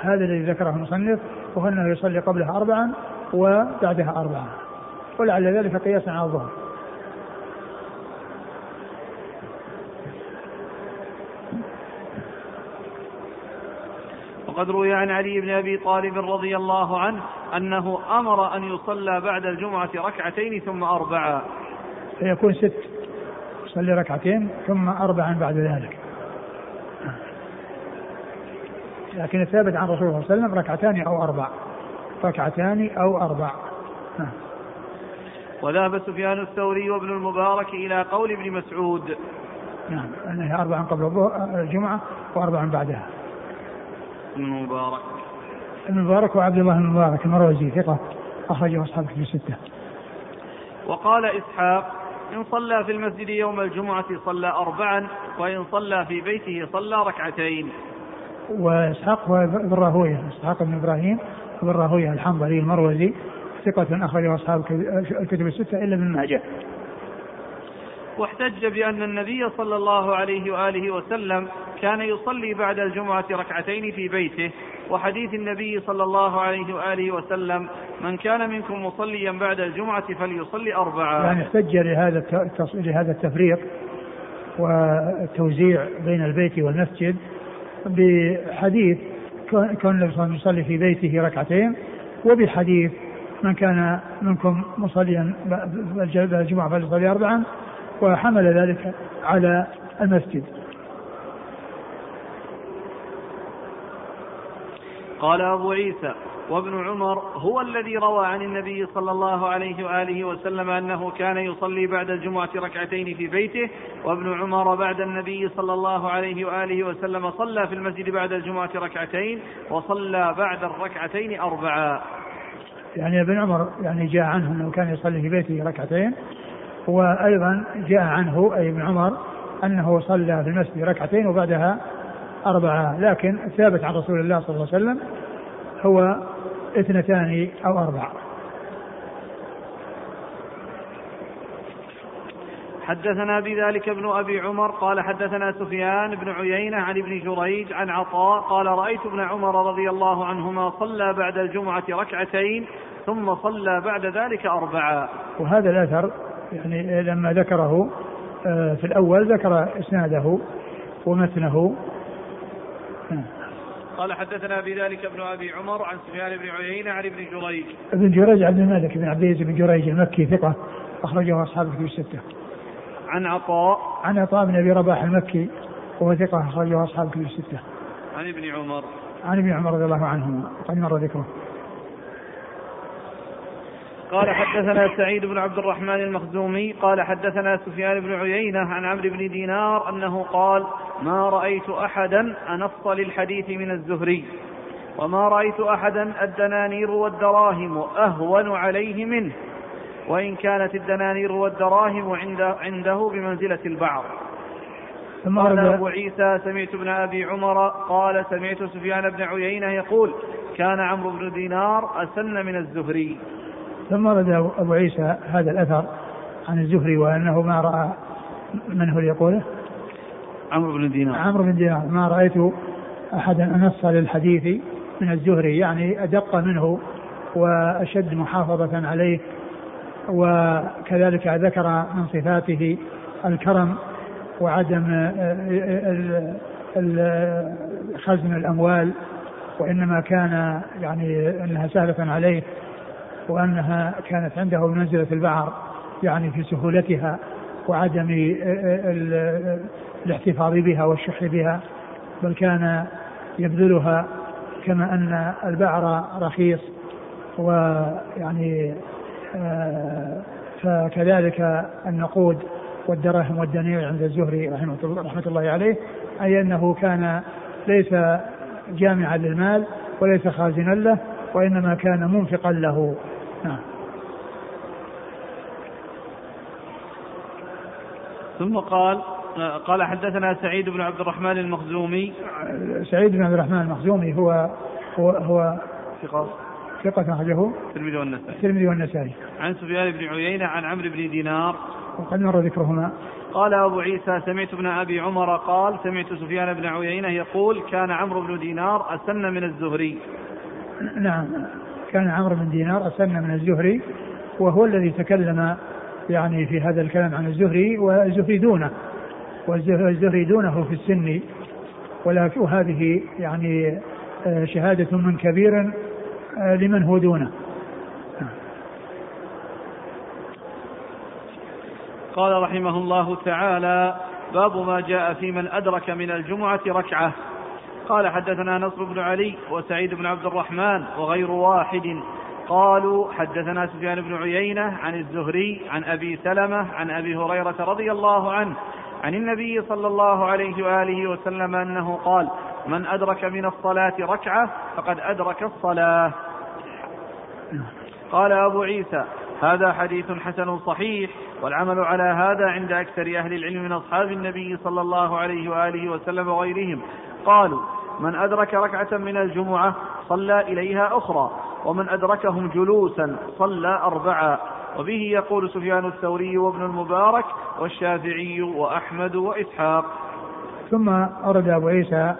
هذا الذي ذكره المصنف وهو أنه يصلي قبلها أربعا وبعدها أربعا ولعل ذلك قياسا على الظهر وقد روي عن علي بن أبي طالب رضي الله عنه أنه أمر أن يصلى بعد الجمعة ركعتين ثم اربعا. فيكون ست يصلي ركعتين ثم اربعا بعد ذلك. لكن الثابت عن رسول الله صلى الله عليه وسلم ركعتان أو أربع. ركعتان أو أربع. وذهب سفيان الثوري وابن المبارك إلى قول ابن مسعود. نعم أنها أربع قبل الجمعة وأربع بعدها. ابن المبارك ابن المبارك وعبد الله بن المبارك المروزي ثقة أخرجه أصحاب في الستة وقال إسحاق إن صلى في المسجد يوم الجمعة صلى أربعا وإن صلى في بيته صلى ركعتين وإسحاق هو ابن راهوية. إسحاق بن إبراهيم بن راهوية الحنظلي المروزي. ثقة أخرجه أصحاب الكتب الستة إلا ابن ماجه. واحتج بأن النبي صلى الله عليه وآله وسلم كان يصلي بعد الجمعة ركعتين في بيته. وحديث النبي صلى الله عليه وآله وسلم من كان منكم مصليا بعد الجمعة فليصلي أربعة. يعني احتج لهذا لهذا التفريق والتوزيع بين البيت والمسجد بحديث كون النبي صلى الله عليه وسلم يصلي في بيته ركعتين وبحديث من كان منكم مصليا الجمعة فليصلي أربعا وحمل ذلك على المسجد. قال أبو عيسى وابن عمر هو الذي روى عن النبي صلى الله عليه وآله وسلم أنه كان يصلي بعد الجمعة ركعتين في بيته وابن عمر بعد النبي صلى الله عليه وآله وسلم صلى في المسجد بعد الجمعة ركعتين وصلى بعد الركعتين أربعا يعني ابن عمر يعني جاء عنه أنه كان يصلي في بيته ركعتين وأيضا جاء عنه أي ابن عمر أنه صلى في المسجد ركعتين وبعدها أربعة لكن الثابت عن رسول الله صلى الله عليه وسلم هو اثنتان أو أربع حدثنا بذلك ابن أبي عمر قال حدثنا سفيان بن عيينة عن ابن جريج عن عطاء قال رأيت ابن عمر رضي الله عنهما صلى بعد الجمعة ركعتين ثم صلى بعد ذلك اربعا. وهذا الأثر يعني لما ذكره آه، في الأول ذكر إسناده ومتنه قال حدثنا بذلك ابن أبي عمر عن سفيان بن عيينة عن ابن جريج. ابن جريج عبد الملك بن عبد العزيز بن جريج المكي ثقة أخرجه أصحاب الكتب الستة. عن عطاء عن عطاء بن أبي رباح المكي وهو ثقة أخرجه أصحاب الكتب الستة. عن ابن عمر. عن ابن عمر رضي الله عنهما وقد مر ذكره. قال حدثنا سعيد بن عبد الرحمن المخزومي قال حدثنا سفيان بن عيينة عن عمرو بن دينار أنه قال ما رأيت أحدا أنص للحديث من الزهري وما رأيت أحدا الدنانير والدراهم أهون عليه منه وإن كانت الدنانير والدراهم عنده بمنزلة البعض. قال أبو عيسى سمعت ابن أبي عمر قال سمعت سفيان بن عيينة يقول كان عمرو بن دينار أسن من الزهري. ثم ورد أبو عيسى هذا الأثر عن الزهري وأنه ما رأى من هو يقوله؟ عمرو بن دينار. عمرو بن دينار. ما رأيت أحدا أنص للحديث من الزهري يعني أدق منه وأشد محافظة عليه وكذلك ذكر من صفاته الكرم وعدم خزن الأموال وإنما كان يعني أنها سهلة عليه. وأنها كانت عنده بمنزلة البعر يعني في سهولتها وعدم الاحتفاظ بها والشح بها بل كان يبذلها كما أن البعر رخيص ويعني آه، فكذلك النقود والدراهم والدنيا عند الزهري رحمه الله, رحمة الله عليه أي أنه كان ليس جامعا للمال وليس خازنا له وإنما كان منفقا له. نعم. ثم قال قال حدثنا سعيد بن عبد الرحمن المخزومي. سعيد بن عبد الرحمن المخزومي هو هو هو ثقة. ثقة أخرجه الترمذي والنسائي. الترمذي والنسائي. عن سفيان بن عيينة عن عمرو بن دينار. وقد مر ذكرهما. قال أبو عيسى سمعت ابن أبي عمر قال سمعت سفيان بن عيينة يقول كان عمرو بن دينار أسن من الزهري. نعم. كان عمرو بن دينار أسن من الزهري وهو الذي تكلم يعني في هذا الكلام عن الزهري والزهري دونه والزهري دونه في السن. ولكن وهذه يعني آه، شهادة من كبير آه، لمن هو دونه. قال رحمه الله تعالى باب ما جاء في من أدرك من الجمعة ركعة. قال حدثنا نصر بن علي وسعيد بن عبد الرحمن وغير واحد. قالوا حدثنا سفيان بن عيينة عن الزهري عن أبي سلمة عن أبي هريرة رضي الله عنه عن النبي صلى الله عليه وآله وسلم أنه قال من أدرك من الصلاة ركعة فقد أدرك الصلاة. قال أبو عيسى هذا حديث حسن صحيح والعمل على هذا عند أكثر أهل العلم من أصحاب النبي صلى الله عليه وآله وسلم وغيرهم. قالوا من أدرك ركعة من الجمعة صلى إليها أخرى ومن أدركهم جلوسا صلى أربعا. وبه يقول سفيان الثوري وابن المبارك والشافعي وأحمد وإسحاق. ثم أورد أبو عيسى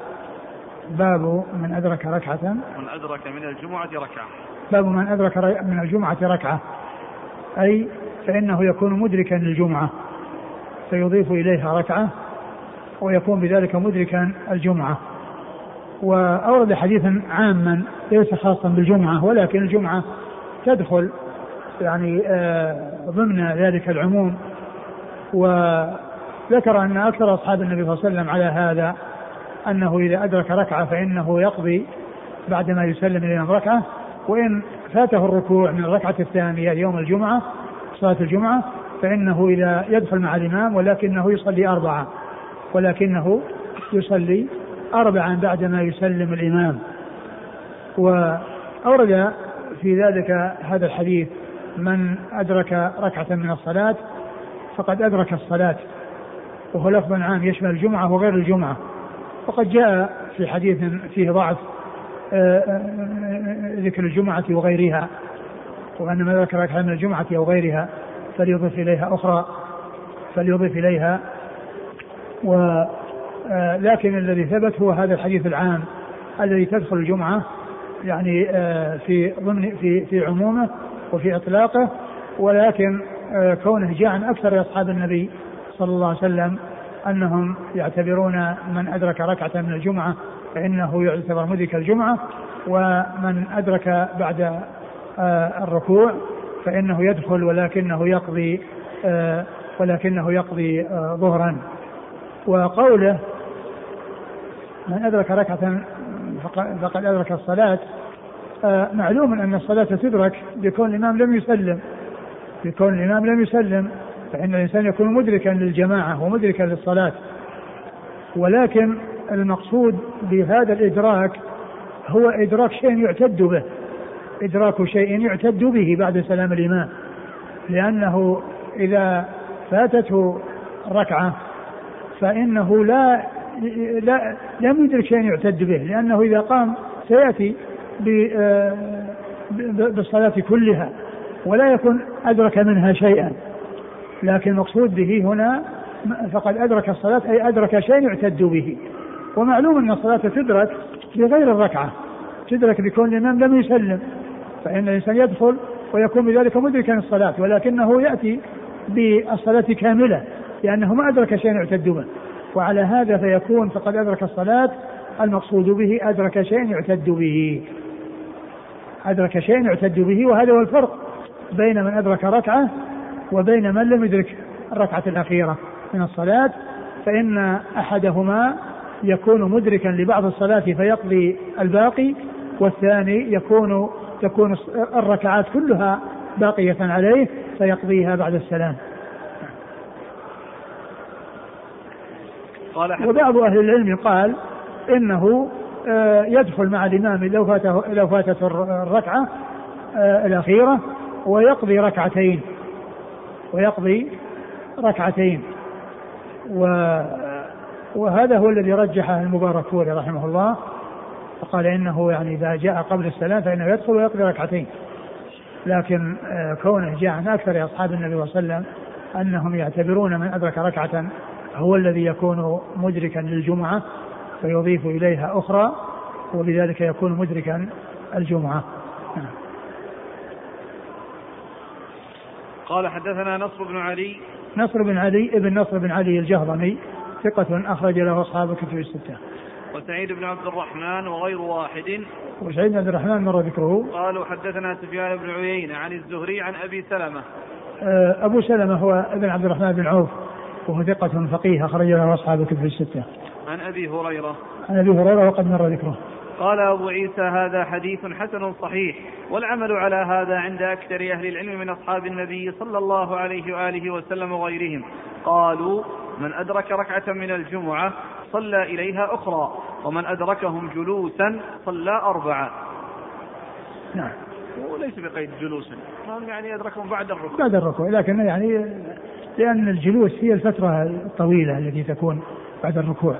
باب من أدرك ركعة. من أدرك من الجمعة ركعة. باب من أدرك من الجمعة ركعة. أي فإنه يكون مدركا للجمعة فيضيف إليها ركعة. ويكون بذلك مدركا الجمعة. وأورد حديثا عاما ليس خاصا بالجمعة ولكن الجمعة تدخل يعني آه، ضمن ذلك العموم. وذكر أن أكثر أصحاب النبي صلى الله عليه وسلم على هذا أنه إذا أدرك ركعة فإنه يقضي بعدما يسلم الإمام ركعة. وإن فاته الركوع من الركعة الثانية يوم الجمعة صلاة الجمعة فإنه إذا يدخل مع الإمام ولكنه يصلي أربعة. ولكنه يصلي أربعا بعدما يسلم الإمام. وأورد في ذلك هذا الحديث من أدرك ركعة من الصلاة فقد أدرك الصلاة وهو لفظ عام يشمل الجمعة وغير الجمعة. وقد جاء في حديث فيه ضعف آه، آه، آه، ذكر الجمعة وغيرها وأن من ذكر ركعة من الجمعة أو غيرها فليضيف إليها أخرى فليضيف إليها و لكن الذي ثبت هو هذا الحديث العام الذي تدخل الجمعة يعني في ضمن في في عمومه وفي إطلاقه ولكن كونه جاء عن أكثر أصحاب النبي صلى الله عليه وسلم أنهم يعتبرون من أدرك ركعة من الجمعة فإنه يعتبر مدرك الجمعة ومن أدرك بعد آه، الركوع فإنه يدخل ولكنه يقضي آه، ولكنه يقضي آه، ظهرا. وقوله من أدرك ركعة فقد أدرك الصلاة معلوم أن الصلاة تدرك بكون الإمام لم يسلم. بكون الإمام لم يسلم فإن الإنسان يكون مدركا للجماعة ومدركا للصلاة. ولكن المقصود بهذا الإدراك هو إدراك شيء يعتد به إدراك شيء يعتد به بعد سلام الإمام. لأنه إذا فاتته ركعة فإنه لا لا لم يدرك شيئا يعتد به لأنه إذا قام سيأتي آه، بالصلاة كلها ولا يكون أدرك منها شيئا. لكن المقصود به هنا فقد أدرك الصلاة أي أدرك شيئا يعتد به. ومعلوم أن الصلاة تدرك بغير الركعة تدرك بكون الإمام لم يسلم. فإن الإنسان يدخل ويكون بذلك مدركا الصلاة ولكنه يأتي بالصلاة كاملة. لأنه ما أدرك شيئا يعتد به. وعلى هذا فيكون فقد أدرك الصلاة المقصود به أدرك شيئا يعتد به. أدرك شيئا يعتد به وهذا هو الفرق بين من أدرك ركعة وبين من لم يدرك الركعة الأخيرة من الصلاة. فإن أحدهما يكون مدركا لبعض الصلاة فيقضي الباقي والثاني يكون تكون الركعات كلها باقية عليه فيقضيها بعد السلام قال وبعض أهل العلم قال إنه آه، يدخل مع الإمام لو فاته لو فاتت الركعة آه، الأخيرة ويقضي ركعتين. ويقضي ركعتين. و وهذا هو الذي رجحه المبارك فوري رحمه الله. فقال إنه يعني إذا جاء قبل السلام فإنه يدخل ويقضي ركعتين. لكن آه، كونه جاء عن أكثر أصحاب النبي صلى الله عليه وسلم أنهم يعتبرون من أدرك ركعة هو الذي يكون مدركا للجمعة فيضيف إليها أخرى وبذلك يكون مدركا الجمعة قال حدثنا نصر بن علي نصر بن علي ابن نصر بن علي الجهضمي ثقة أخرج له أصحاب الكتب الستة. وسعيد بن عبد الرحمن وغير واحد. وسعيد بن عبد الرحمن مر ذكره. قالوا حدثنا سفيان بن عيينة عن الزهري عن أبي سلمة. آه، أبو سلمة هو ابن عبد الرحمن بن عوف وهو ثقة فقيه أخرج له أصحاب الكتب الستة. عن أبي هريرة. عن أبي هريرة وقد مر ذكره. قال أبو عيسى هذا حديث حسن صحيح والعمل على هذا عند أكثر أهل العلم من أصحاب النبي صلى الله عليه وآله وسلم وغيرهم قالوا من أدرك ركعة من الجمعة صلى إليها أخرى ومن أدركهم جلوسا صلى أربعة نعم وليس بقيد جلوسا يعني أدركهم بعد الركوع بعد الركوع لكن يعني لأن الجلوس هي الفترة الطويلة التي تكون بعد الركوع.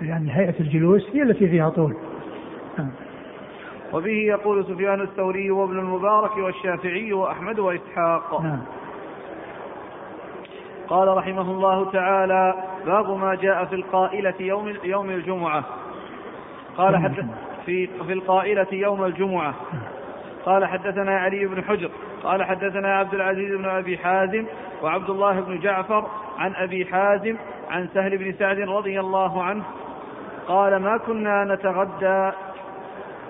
لأن هيئة الجلوس هي التي فيها طول. نعم. وبه يقول سفيان الثوري وابن المبارك والشافعي وأحمد وإسحاق. نعم. قال رحمه الله تعالى باب ما جاء في القائلة يوم يوم الجمعة. قال حدث في في القائلة يوم الجمعة. قال حدثنا علي بن حجر قال حدثنا عبد العزيز بن أبي حازم وعبد الله بن جعفر عن أبي حازم عن سهل بن سعد رضي الله عنه قال ما كنا نتغدى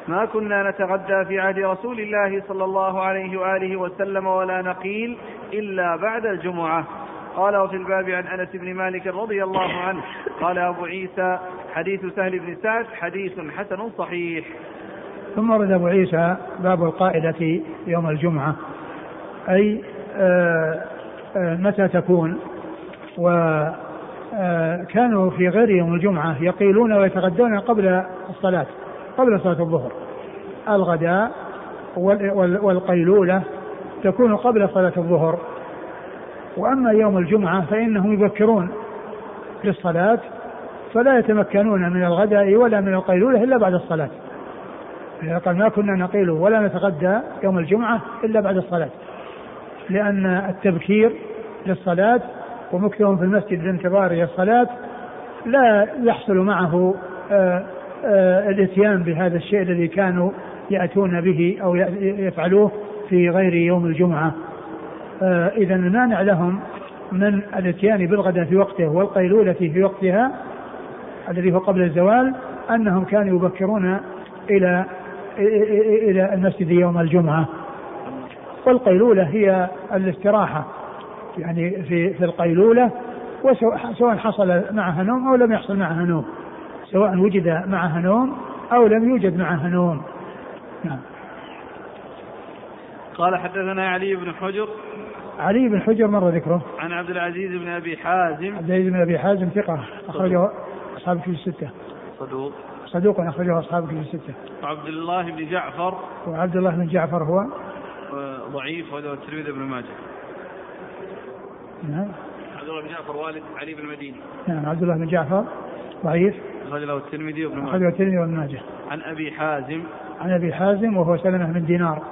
ما كنا نتغدى في عهد رسول الله صلى الله عليه وآله وسلم ولا نقيل إلا بعد الجمعة. قال وفي الباب عن أنس بن مالك رضي الله عنه. قال أبو عيسى حديث سهل بن سعد حديث حسن صحيح. ثم ورد أبو عيسى باب القائلة يوم الجمعة. أي آه، آه، متى تكون؟ وكانوا آه، في غير يوم الجمعة يقيلون ويتغدون قبل الصلاة قبل صلاة الظهر. الغداء والقيلولة تكون قبل صلاة الظهر. وأما يوم الجمعة فإنهم يبكرون للصلاة فلا يتمكنون من الغداء ولا من القيلولة إلا بعد الصلاة. قال ما كنا نقيل ولا نتغدى يوم الجمعة إلا بعد الصلاة لأن التبكير للصلاة ومكثهم في المسجد لانتظار الصلاة لا يحصل معه آآ آآ الإتيان بهذا الشيء الذي كانوا يأتون به أو يفعلوه في غير يوم الجمعة. آه، إذا المانع لهم من الإتيان بالغداء في وقته والقيلولة في وقتها الذي هو قبل الزوال أنهم كانوا يبكرون إلى إلى المسجد يوم الجمعة. والقيلولة هي الاستراحة يعني في في القيلولة وسواء حصل معها نوم أو لم يحصل معها نوم. سواء وجد معها نوم أو لم يوجد معها نوم. نعم. قال حدثنا علي بن حجر. علي بن حجر مر ذكره؟ عن عبد العزيز بن أبي حازم. عبد العزيز بن أبي حازم ثقة أخرجه أصحاب الكتب الستة. صدوق. صدوق أخرجه أصحاب الكتب الستة. وعبد الله بن جعفر. وعبد الله بن جعفر هو؟ آه، ضعيف وله الترمذي بن ماجه. نعم. عبد الله بن جعفر والد علي بن المديني. نعم عبد الله بن جعفر. ضعيف. أخرج له الترمذي وابن أخرجه ماجه الترمذي وابن ماجه. عن أبي حازم. عن أبي حازم وهو سلمة بن دينار.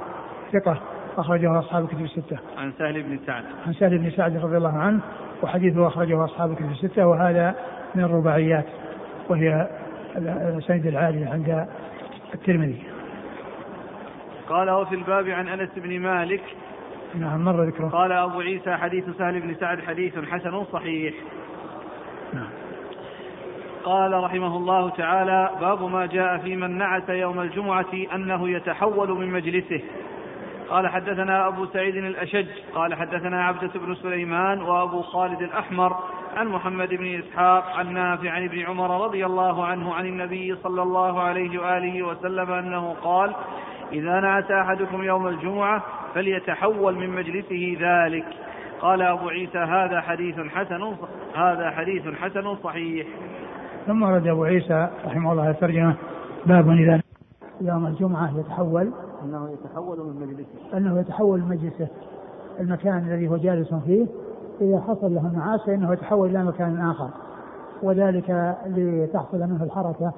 ثقة أخرجه أصحاب الكتب الستة. عن سهل بن سعد. عن سهل بن سعد رضي الله عنه وحديثه أخرجه أصحاب الكتب الستة وهذا من الرباعيات وهي السند العالي عند الترمذي. قال وفي الباب عن أنس بن مالك. نعم مر ذكره. قال أبو عيسى حديث سهل بن سعد حديث حسن صحيح. نعم. قال رحمه الله تعالى باب ما جاء في من نعت يوم الجمعة أنه يتحول من مجلسه. قال حدثنا أبو سعيد الأشج قال حدثنا عبدة بن سليمان وأبو خالد الأحمر عن محمد بن إسحاق عن نافع عن ابن عمر رضي الله عنه عن النبي صلى الله عليه وآله وسلم أنه قال إذا نعس أحدكم يوم الجمعة فليتحول من مجلسه ذلك. قال أبو عيسى هذا حديث حسن هذا حديث حسن صحيح. ثم ورد أبو عيسى رحمه الله الترجمة باب إذا يوم الجمعة يتحول. أنه يتحول من مجلسه. أنه يتحول من مجلسه. المكان الذي هو جالس فيه إذا حصل له نعاس فانه يتحول إلى مكان آخر. وذلك لتحصل منه الحركة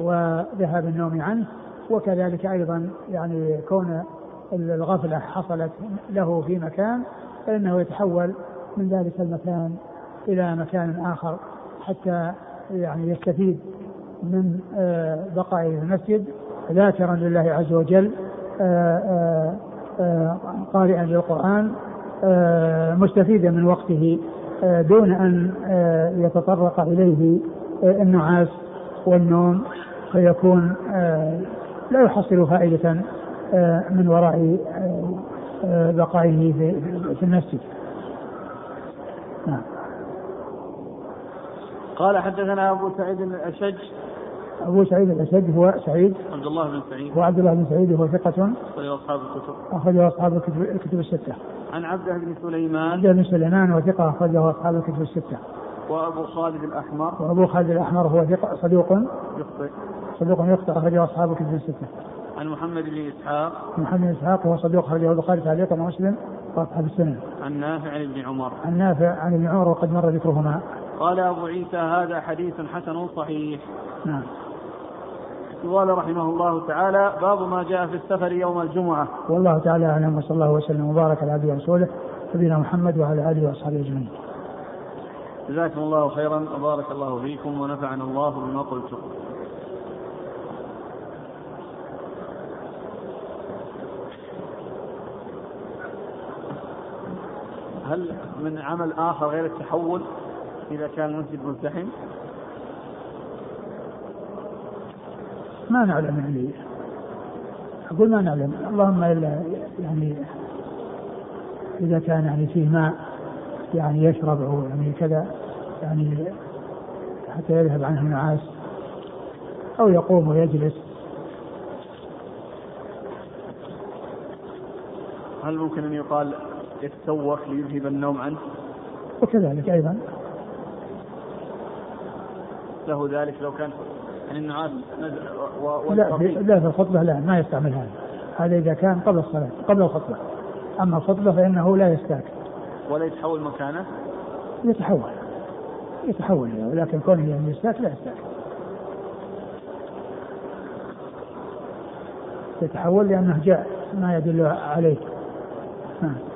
وذهاب النوم عنه. وكذلك أيضا يعني كون الغفلة حصلت له في مكان فإنه يتحول من ذلك المكان إلى مكان آخر حتى يعني يستفيد من آه، بقائه في المسجد. ذاكرا لله عز وجل آه، آه، قارئا للقرآن. مستفيدا من وقته آه، دون أن آه، يتطرق إليه آه، النعاس والنوم فيكون آه، لا يحصل فائدة آه، من وراء آه، آه، بقائه في في المسجد. نعم. قال حدثنا أبو سعيد الأشج أبو سعيد الأسد هو سعيد. عبد الله بن سعيد. هو عبد الله بن سعيد وهو ثقة. أخرج أصحاب الكتب. أخرجه أصحاب الكتب, الكتب الستة. عن عبده بن سليمان. عبد بن سليمان وثقة أخرجه أصحاب الكتب الستة. وأبو خالد الأحمر. وأبو خالد الأحمر هو ثقة صدوق يخطئ. صدوق يخطئ أخرجه أصحاب الكتب الستة. عن محمد بن إسحاق. محمد بن إسحاق وهو صدوق أخرجه البخاري تعليقا ومسلم وأصحاب السنن. عن نافع عن ابن عمر. عن نافع عن ابن عمر وقد مر ذكرهما. قال أبو عيسى هذا حديث حسن صحيح. نعم. قال رحمه الله تعالى باب ما جاء في السفر يوم الجمعة. والله تعالى أعلم وصلى الله وسلم وبارك على عبده ورسوله نبينا محمد وعلى آله وأصحابه أجمعين. جزاكم الله خيرا وبارك الله فيكم ونفعنا الله بما قلتم. هل من عمل آخر غير التحول إذا كان المسجد مزدحم؟ ما نعلم يعني. أقول ما نعلم. اللهم إلا يعني إذا كان يعني فيه ماء يعني يشرب أو يعني كذا يعني حتى يذهب عنه النعاس أو يقوم ويجلس. هل ممكن أن يقال يتسوق ليذهب النوم عنه؟ وكذلك أيضا. له ذلك لو كان يعني لا في, لا في الخطبة لا ما يستعمل هذا. هذا إذا كان قبل الصلاة قبل الخطبة. أما الخطبة فإنه لا يستاك. ولا يتحول مكانه؟ يتحول. يتحول ولكن كونه يعني يستاك لا يستاك. يتحول لأنه جاء ما يدل عليه. نعم.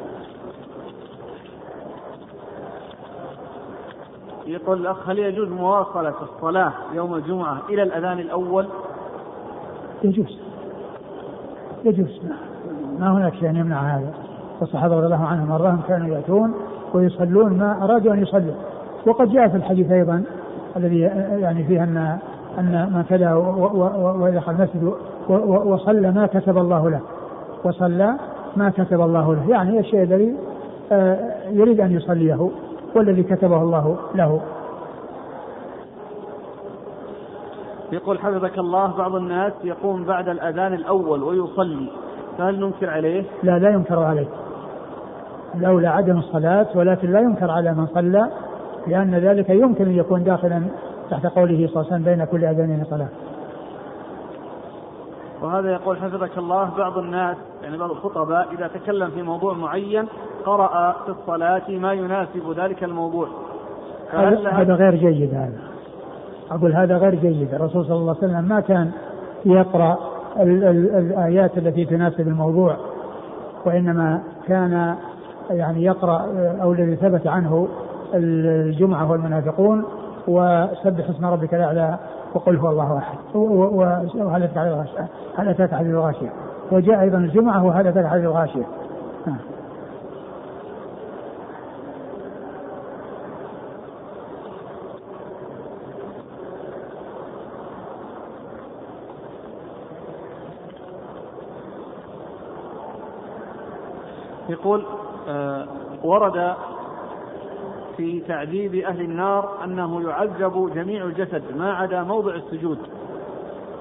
يقول الأخ هل يجوز مواصلة الصلاة يوم الجمعة إلى الأذان الأول؟ يجوز. يجوز. ما, هناك شيء يمنع هذا. الصحابة رضي الله عنهم وارضاهم كانوا يأتون ويصلون ما أرادوا أن يصلوا. وقد جاء في الحديث أيضا الذي يعني فيه أن أن من كذا ودخل المسجد وصلى ما كتب الله له. وصلى ما كتب الله له. يعني الشيء الذي آه، يريد أن يصليه. والذي كتبه الله له. يقول حفظك الله بعض الناس يقوم بعد الأذان الأول ويصلي فهل ننكر عليه؟ لا لا ينكر عليه. الأولى عدم الصلاة ولكن لا ينكر على من صلى لأن ذلك يمكن أن يكون داخلا تحت قوله صلى الله عليه وسلم بين كل أذانين صلاة. وهذا يقول حفظك الله بعض الناس يعني بعض الخطباء إذا تكلم في موضوع معين قرأ في الصلاة ما يناسب ذلك الموضوع. هذا غير جيد هذا. أقول هذا غير جيد. الرسول صلى الله عليه وسلم ما كان يقرأ ال ال الآيات التي تناسب الموضوع وإنما كان يعني يقرأ أو الذي ثبت عنه الجمعة والمنافقون وسبح اسم ربك الأعلى وقل هو الله أحد وهل أتاك الغاشية. هل أتاك حديث الغاشية. وجاء أيضا الجمعة وهل أتاك حديث الغاشية. يقول آه ورد في تعذيب أهل النار أنه يعذب جميع الجسد ما عدا موضع السجود.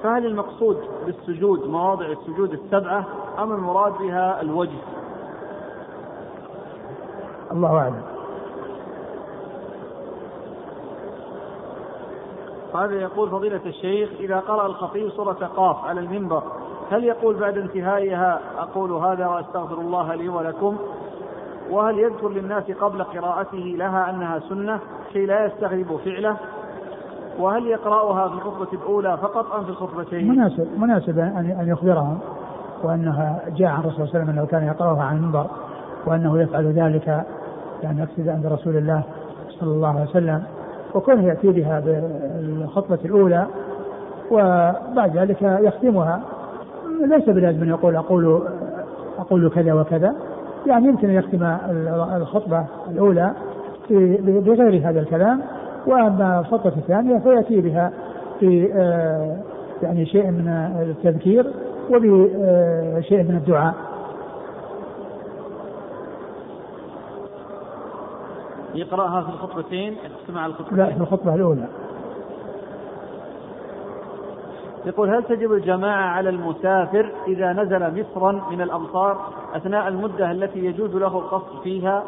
فهل المقصود بالسجود مواضع السجود السبعة أم المراد بها الوجه؟ الله أعلم. هذا يقول فضيلة الشيخ إذا قرأ الخطيب سورة قاف على المنبر هل يقول بعد انتهائها أقول هذا وأستغفر الله لي ولكم؟ وهل يذكر للناس قبل قراءته لها أنها سنة؟ كي لا يستغربوا فعله. وهل يقرأها في الخطبة الأولى فقط أم في الخطبتين؟ مناسب مناسب أن يخبرهم وأنها جاء عن الرسول صلى الله عليه وسلم أنه كان يقرأها عن المنبر وأنه يفعل ذلك يعني يقصد عند رسول الله صلى الله عليه وسلم وكونه يأتي بها بالخطبة الأولى وبعد ذلك يختمها. ليس بلازم أن يقول أقول أقول كذا وكذا. يعني يمكن أن يختم الخطبة الأولى بغير هذا الكلام وأما الخطبة الثانية فيأتي بها في آه، يعني شيء من التذكير وبشيء من الدعاء. يقرأها في الخطبتين يستمع الخطبتين لا في الخطبة الأولى. يقول هل تجب الجماعة على المسافر إذا نزل مصرا من الأمصار أثناء المدة التي يجوز له القصد فيها؟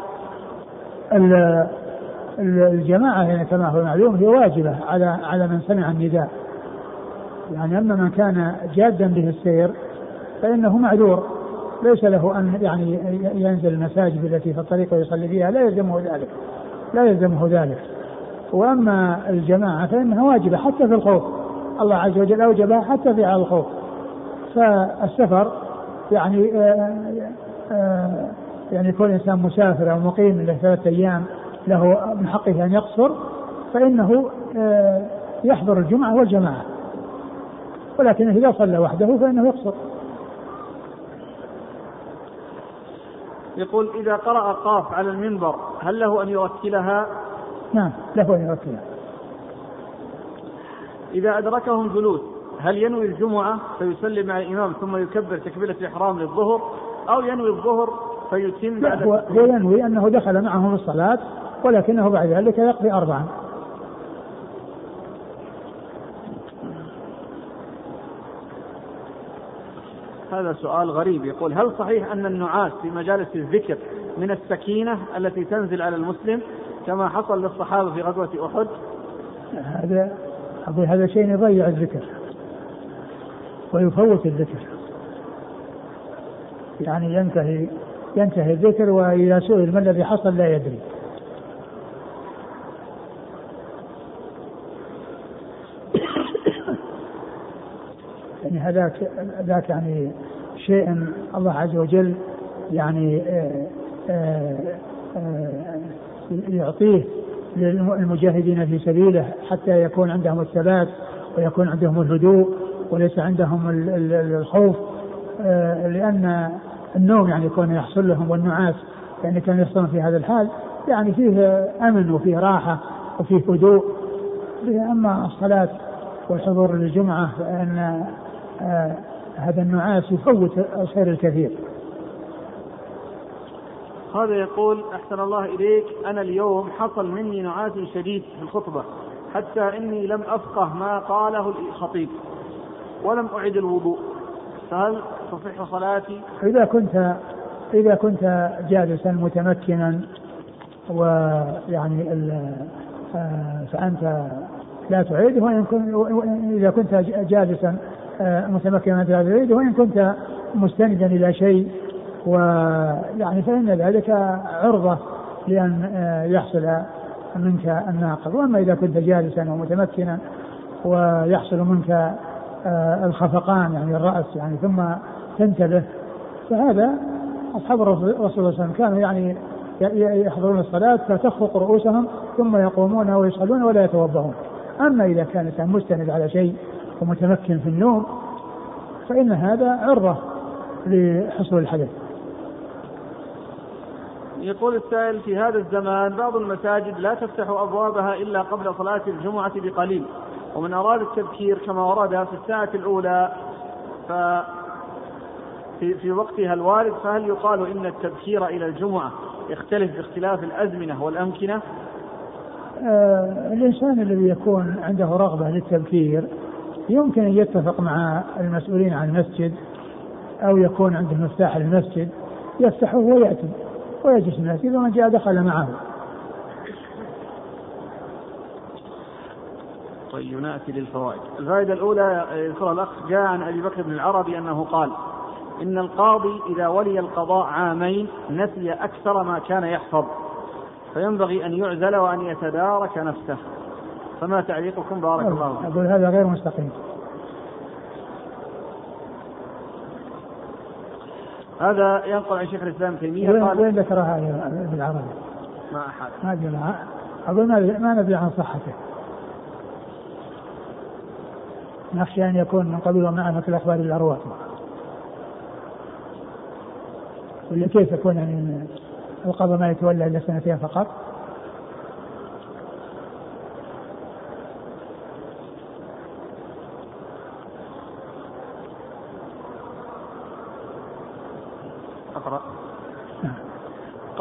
الجماعة يعني كما هو معلوم هي واجبة على على من سمع النداء. يعني أما من كان جادا به السير فإنه معذور. ليس له أن يعني ينزل المساجد التي في الطريق ويصلي فيها لا يلزمه ذلك لا يلزمه ذلك. وأما الجماعة فإنها واجبة حتى في الخوف. الله عز وجل أوجبها حتى في على الخوف. فالسفر يعني آه، آه، يعني يكون الإنسان مسافر أو مقيم له ثلاثة أيام له من حقه أن يقصر فإنه آه، يحضر الجمعة والجماعة. ولكن إذا صلى وحده فإنه يقصر. يقول إذا قرأ قاف على المنبر هل له أن يرتلها؟ نعم له أن يرتلها. إذا أدركهم جلوس هل ينوي الجمعة فيسلم مع الإمام ثم يكبر تكبيرة الإحرام للظهر أو ينوي الظهر فيتم بعد هو, هو ينوي أنه دخل معهم الصلاة ولكنه بعد ذلك يقضي أربعا. هذا سؤال غريب. يقول هل صحيح أن النعاس في مجالس الذكر من السكينة التي تنزل على المسلم كما حصل للصحابة في غزوة أحد؟ هذا أقول هذا شيء يضيع الذكر ويفوت الذكر. يعني ينتهي ينتهي الذكر وإذا سئل ما الذي حصل لا يدري. يعني هذاك ذاك يعني شيء الله عز وجل يعني آآ آآ آآ يعطيه للمجاهدين في سبيله حتى يكون عندهم الثبات ويكون عندهم الهدوء وليس عندهم الخوف آه، لأن النوم يعني يكون يحصل لهم والنعاس يعني كان يحصلون في هذا الحال يعني فيه أمن وفيه راحة وفيه هدوء. أما الصلاة والحضور للجمعة فإن آه، هذا النعاس يفوت الخير الكثير. هذا يقول أحسن الله إليك أنا اليوم حصل مني نعاس شديد في الخطبة حتى إني لم أفقه ما قاله الخطيب ولم أعد الوضوء فهل تصح صلاتي؟ إذا كنت إذا كنت جالسا متمكنا ويعني آه، فأنت لا تعيد وإن إذا كنت جالسا آه، متمكنا من تريد وإن كنت مستندا إلى شيء ويعني فإن ذلك عرضة لأن آه، يحصل منك الناقض. وأما إذا كنت جالسا ومتمكنا ويحصل منك آه، الخفقان يعني الرأس يعني ثم تنتبه فهذا أصحاب الرسول صلى الله عليه وسلم كانوا يعني يحضرون الصلاة فتخفق رؤوسهم ثم يقومون ويصلون ولا يتوضؤون. أما إذا كان الإنسان مستند على شيء ومتمكن في النوم فإن هذا عرضة لحصول الحدث. يقول السائل في هذا الزمان بعض المساجد لا تفتح أبوابها إلا قبل صلاة الجمعة بقليل ومن أراد التبكير كما ورد في الساعة الأولى ف في, في وقتها الوارد فهل يقال إن التبكير إلى الجمعة يختلف باختلاف الأزمنة والأمكنة؟ آه الإنسان الذي يكون عنده رغبة للتبكير يمكن أن يتفق مع المسؤولين عن المسجد أو يكون عنده مفتاح المسجد يفتحه ويأتي ويجلس الناس إذا من جاء دخل معه. طيب نأتي للفوائد. الفائدة الأولى يذكرها الأخ جاء عن أبي بكر بن العربي أنه قال إن القاضي إذا ولي القضاء عامين نسي أكثر ما كان يحفظ فينبغي أن يعزل وأن يتدارك نفسه. فما تعليقكم؟ بارك الله فيكم أقول هذا غير مستقيم. هذا ينقل عن شيخ الإسلام تيمية قال وين ذكرها العربي؟ ما أحد ما أدري أقول ما ندري عن صحته نخشى أن يكون من قبيل ومع مثل أخبار الأرواح ولا كيف يكون يعني القضاء ما يتولى إلا سنتين فقط؟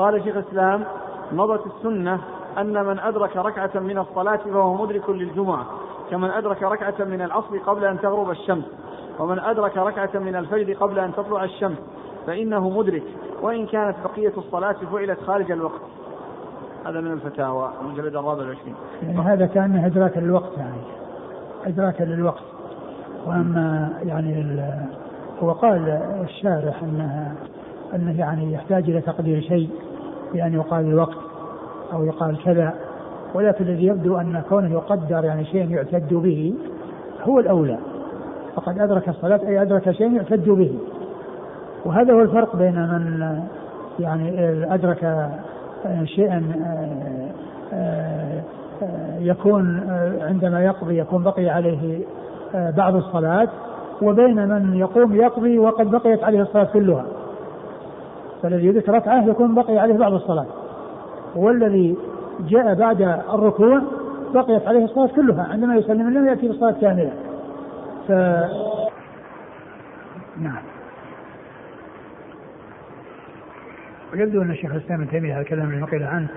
قال شيخ الإسلام مضت السنة أن من أدرك ركعة من الصلاة فهو مدرك للجمعة كمن أدرك ركعة من العصر قبل أن تغرب الشمس ومن أدرك ركعة من الفجر قبل أن تطلع الشمس فإنه مدرك وإن كانت بقية الصلاة فعلت خارج الوقت. هذا من الفتاوى المجلد الرابع والعشرين. يعني هذا كأنه إدراك للوقت يعني. إدراك للوقت. وأما يعني هو قال الشارح أنها أنه يعني يحتاج إلى تقدير شيء. بأن يقال الوقت أو يقال كذا ولكن الذي يبدو أن كونه يقدر يعني شيء يعتد به هو الأولى. فقد أدرك الصلاة أي أدرك شيء يعتد به. وهذا هو الفرق بين من يعني أدرك شيئا يكون عندما يقضي يكون بقي عليه بعض الصلاة وبين من يقوم يقضي وقد بقيت عليه الصلاة كلها. فالذي يدرك ركعة يكون بقي عليه بعض الصلاة. والذي جاء بعد الركوع بقيت عليه الصلاة كلها عندما يسلم لم يأتي بالصلاة كاملة. ف نعم. ويبدو أن الشيخ الإسلام ابن تيمية الكلام اللي نقل عنه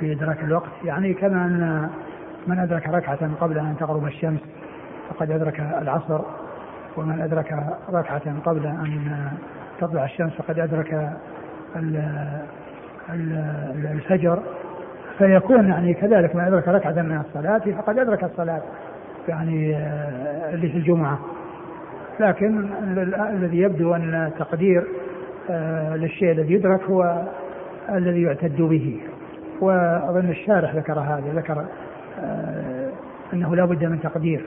في إدراك الوقت يعني كما أن من أدرك ركعة قبل أن تغرب الشمس فقد أدرك العصر ومن أدرك ركعة قبل أن تطلع الشمس فقد أدرك الفجر فيكون يعني كذلك من أدرك ركعة من الصلاة فقد أدرك الصلاة يعني آه، اللي في الجمعة. لكن الذي يبدو أن التقدير آه، للشيء الذي يدرك هو الذي يعتد به. وأظن الشارح ذكر هذا ذكر آه، أنه لا بد من تقدير.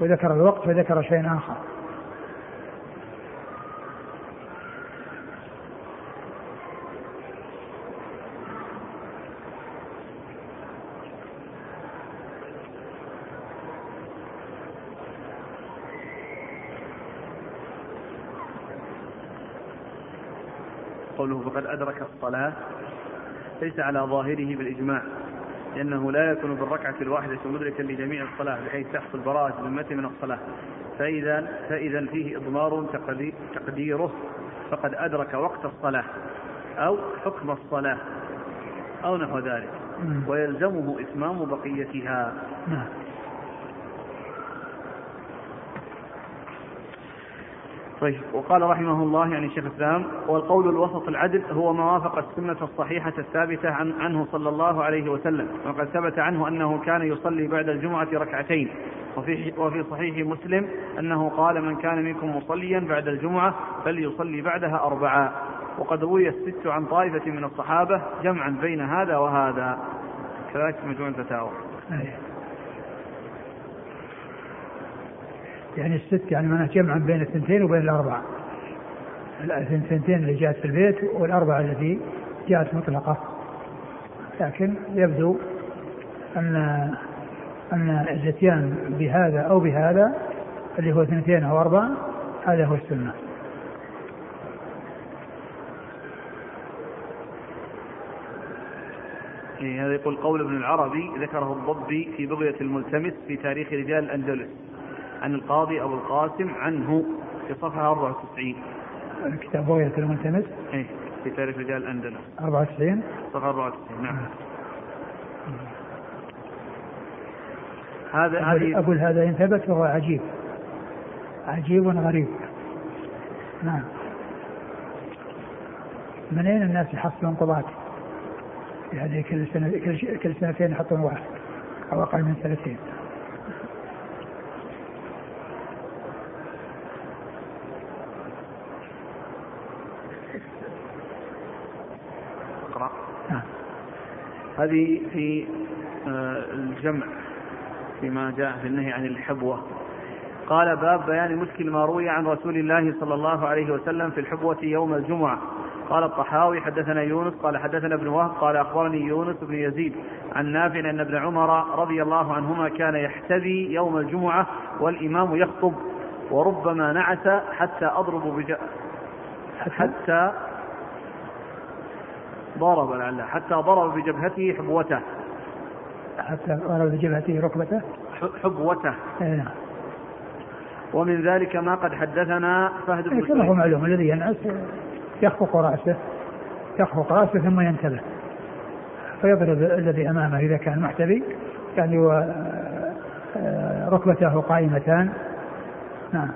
وذكر الوقت وذكر شيء آخر. قوله فقد أدرك الصلاة ليس على ظاهره بالإجماع لأنه لا يكون بالركعة الواحدة مدركا لجميع الصلاة بحيث تحصل براءة ذمته من الصلاة. فإذا فإذا فيه إضمار تقديره فقد أدرك وقت الصلاة أو حكم الصلاة أو نحو ذلك. ويلزمه إتمام بقيتها. طيب. وقال رحمه الله يعني شيخ الإسلام والقول الوسط العدل هو ما وافق السنة الصحيحة الثابتة عن عنه صلى الله عليه وسلم وقد ثبت عنه أنه كان يصلي بعد الجمعة ركعتين. وفي, وفي صحيح مسلم أنه قال من كان منكم مصليا بعد الجمعة فليصلي بعدها أربعا وقد روي الست عن طائفة من الصحابة جمعا بين هذا وهذا. كذلك مجموع الفتاوى يعني الست يعني معناه جمعا بين الثنتين وبين الأربعة الثنتين اللي جاءت في البيت والأربعة التي جاءت مطلقة. لكن يبدو أن أن الاتيان بهذا أو بهذا اللي هو اثنتين أو أربعة هذا هو السنة. إيه، هذا يقول قول ابن العربي ذكره الضبي في بغية الملتمس في تاريخ رجال الأندلس. عن القاضي أبو القاسم عنه في صفحة 94 كتاب بغية الملتمس إيه في تاريخ رجال الأندلس. 94 صفحة 94 نعم. هذا هذه أقول هذا إن ثبت فهو عجيب. عجيب غريب. نعم. من أين الناس يحصلون قضاة؟ يعني كل سنة كل سنتين يحطون واحد أو أقل من سنتين اقرأ نعم. هذه في آه، الجمع فيما جاء في النهي عن الحبوة. قال باب بيان مشكل ما روي عن رسول الله صلى الله عليه وسلم في الحبوة يوم الجمعة. قال الطحاوي حدثنا يونس. قال حدثنا ابن وهب. قال أخبرني يونس بن يزيد عن نافع أن ابن عمر رضي الله عنهما كان يحتذي يوم الجمعة والإمام يخطب وربما نعس حتى أضرب بج... حتى ضرب لعله حتى ضرب بجبهته حبوته. حتى ضرب بجبهته ركبته؟ حبوته. نعم. ومن ذلك ما قد حدثنا فهد بن كما هو معلوم الذي ينعس يخفق رأسه يخفق رأسه ثم ينتبه. فيضرب الذي أمامه إذا كان محتبي يعني ركبته قائمتان. نعم.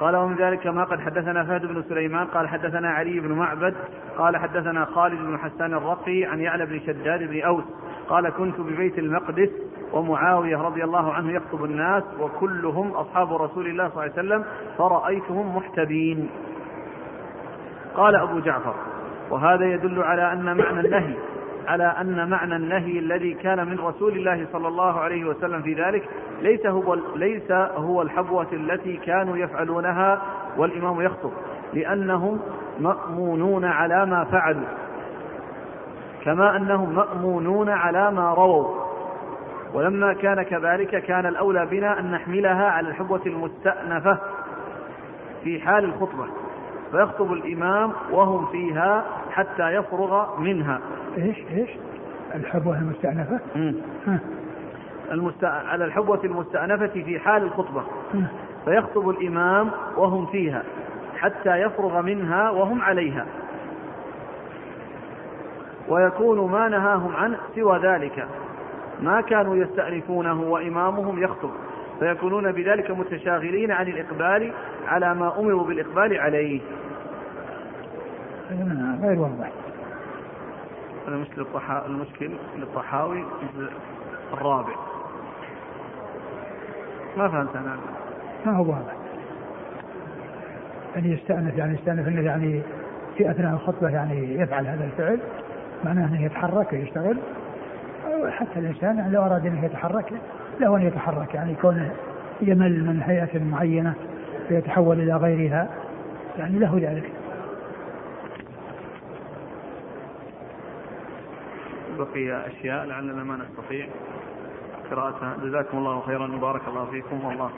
قال ومن ذلك ما قد حدثنا فهد بن سليمان قال حدثنا علي بن معبد قال حدثنا خالد بن حسان الرقي عن يعلى بن شداد بن أوس قال كنت ببيت المقدس ومعاوية رضي الله عنه يخطب الناس وكلهم أصحاب رسول الله صلى الله عليه وسلم فرأيتهم محتبين قال أبو جعفر وهذا يدل على أن معنى النهي على أن معنى النهي الذي كان من رسول الله صلى الله عليه وسلم في ذلك ليس هو ليس هو الحبوة التي كانوا يفعلونها والإمام يخطب لأنهم مأمونون على ما فعلوا كما أنهم مأمونون على ما رووا. ولما كان كذلك كان الأولى بنا أن نحملها على الحبوة المستأنفة في حال الخطبة. فيخطب الإمام وهم فيها حتى يفرغ منها. إيش إيش؟ الحبوة المستأنفة؟ المست... على الحبوة المستأنفة في حال الخطبة. فيخطب الإمام وهم فيها حتى يفرغ منها وهم عليها. ويكون ما نهاهم عنه سوى ذلك. ما كانوا يستأنفونه وإمامهم يخطب. فيكونون بذلك متشاغلين عن الإقبال على ما أمروا بالإقبال عليه. غير واضح. الطحا... المشكل للطحاوي الرابع. ما فهمت أنا. ما هو واضح. يعني يستأنف يعني يستأنف إنه يعني في أثناء الخطبة يعني يفعل هذا الفعل معناه إنه يتحرك ويشتغل. حتى الإنسان يعني لو أراد إنه يتحرك له أن يتحرك يعني كونه يمل من هيئة معينة فيتحول إلى غيرها. يعني له ذلك. بقي أشياء لعلنا ما نستطيع قراءتها. جزاكم الله خيرا وبارك الله فيكم والله.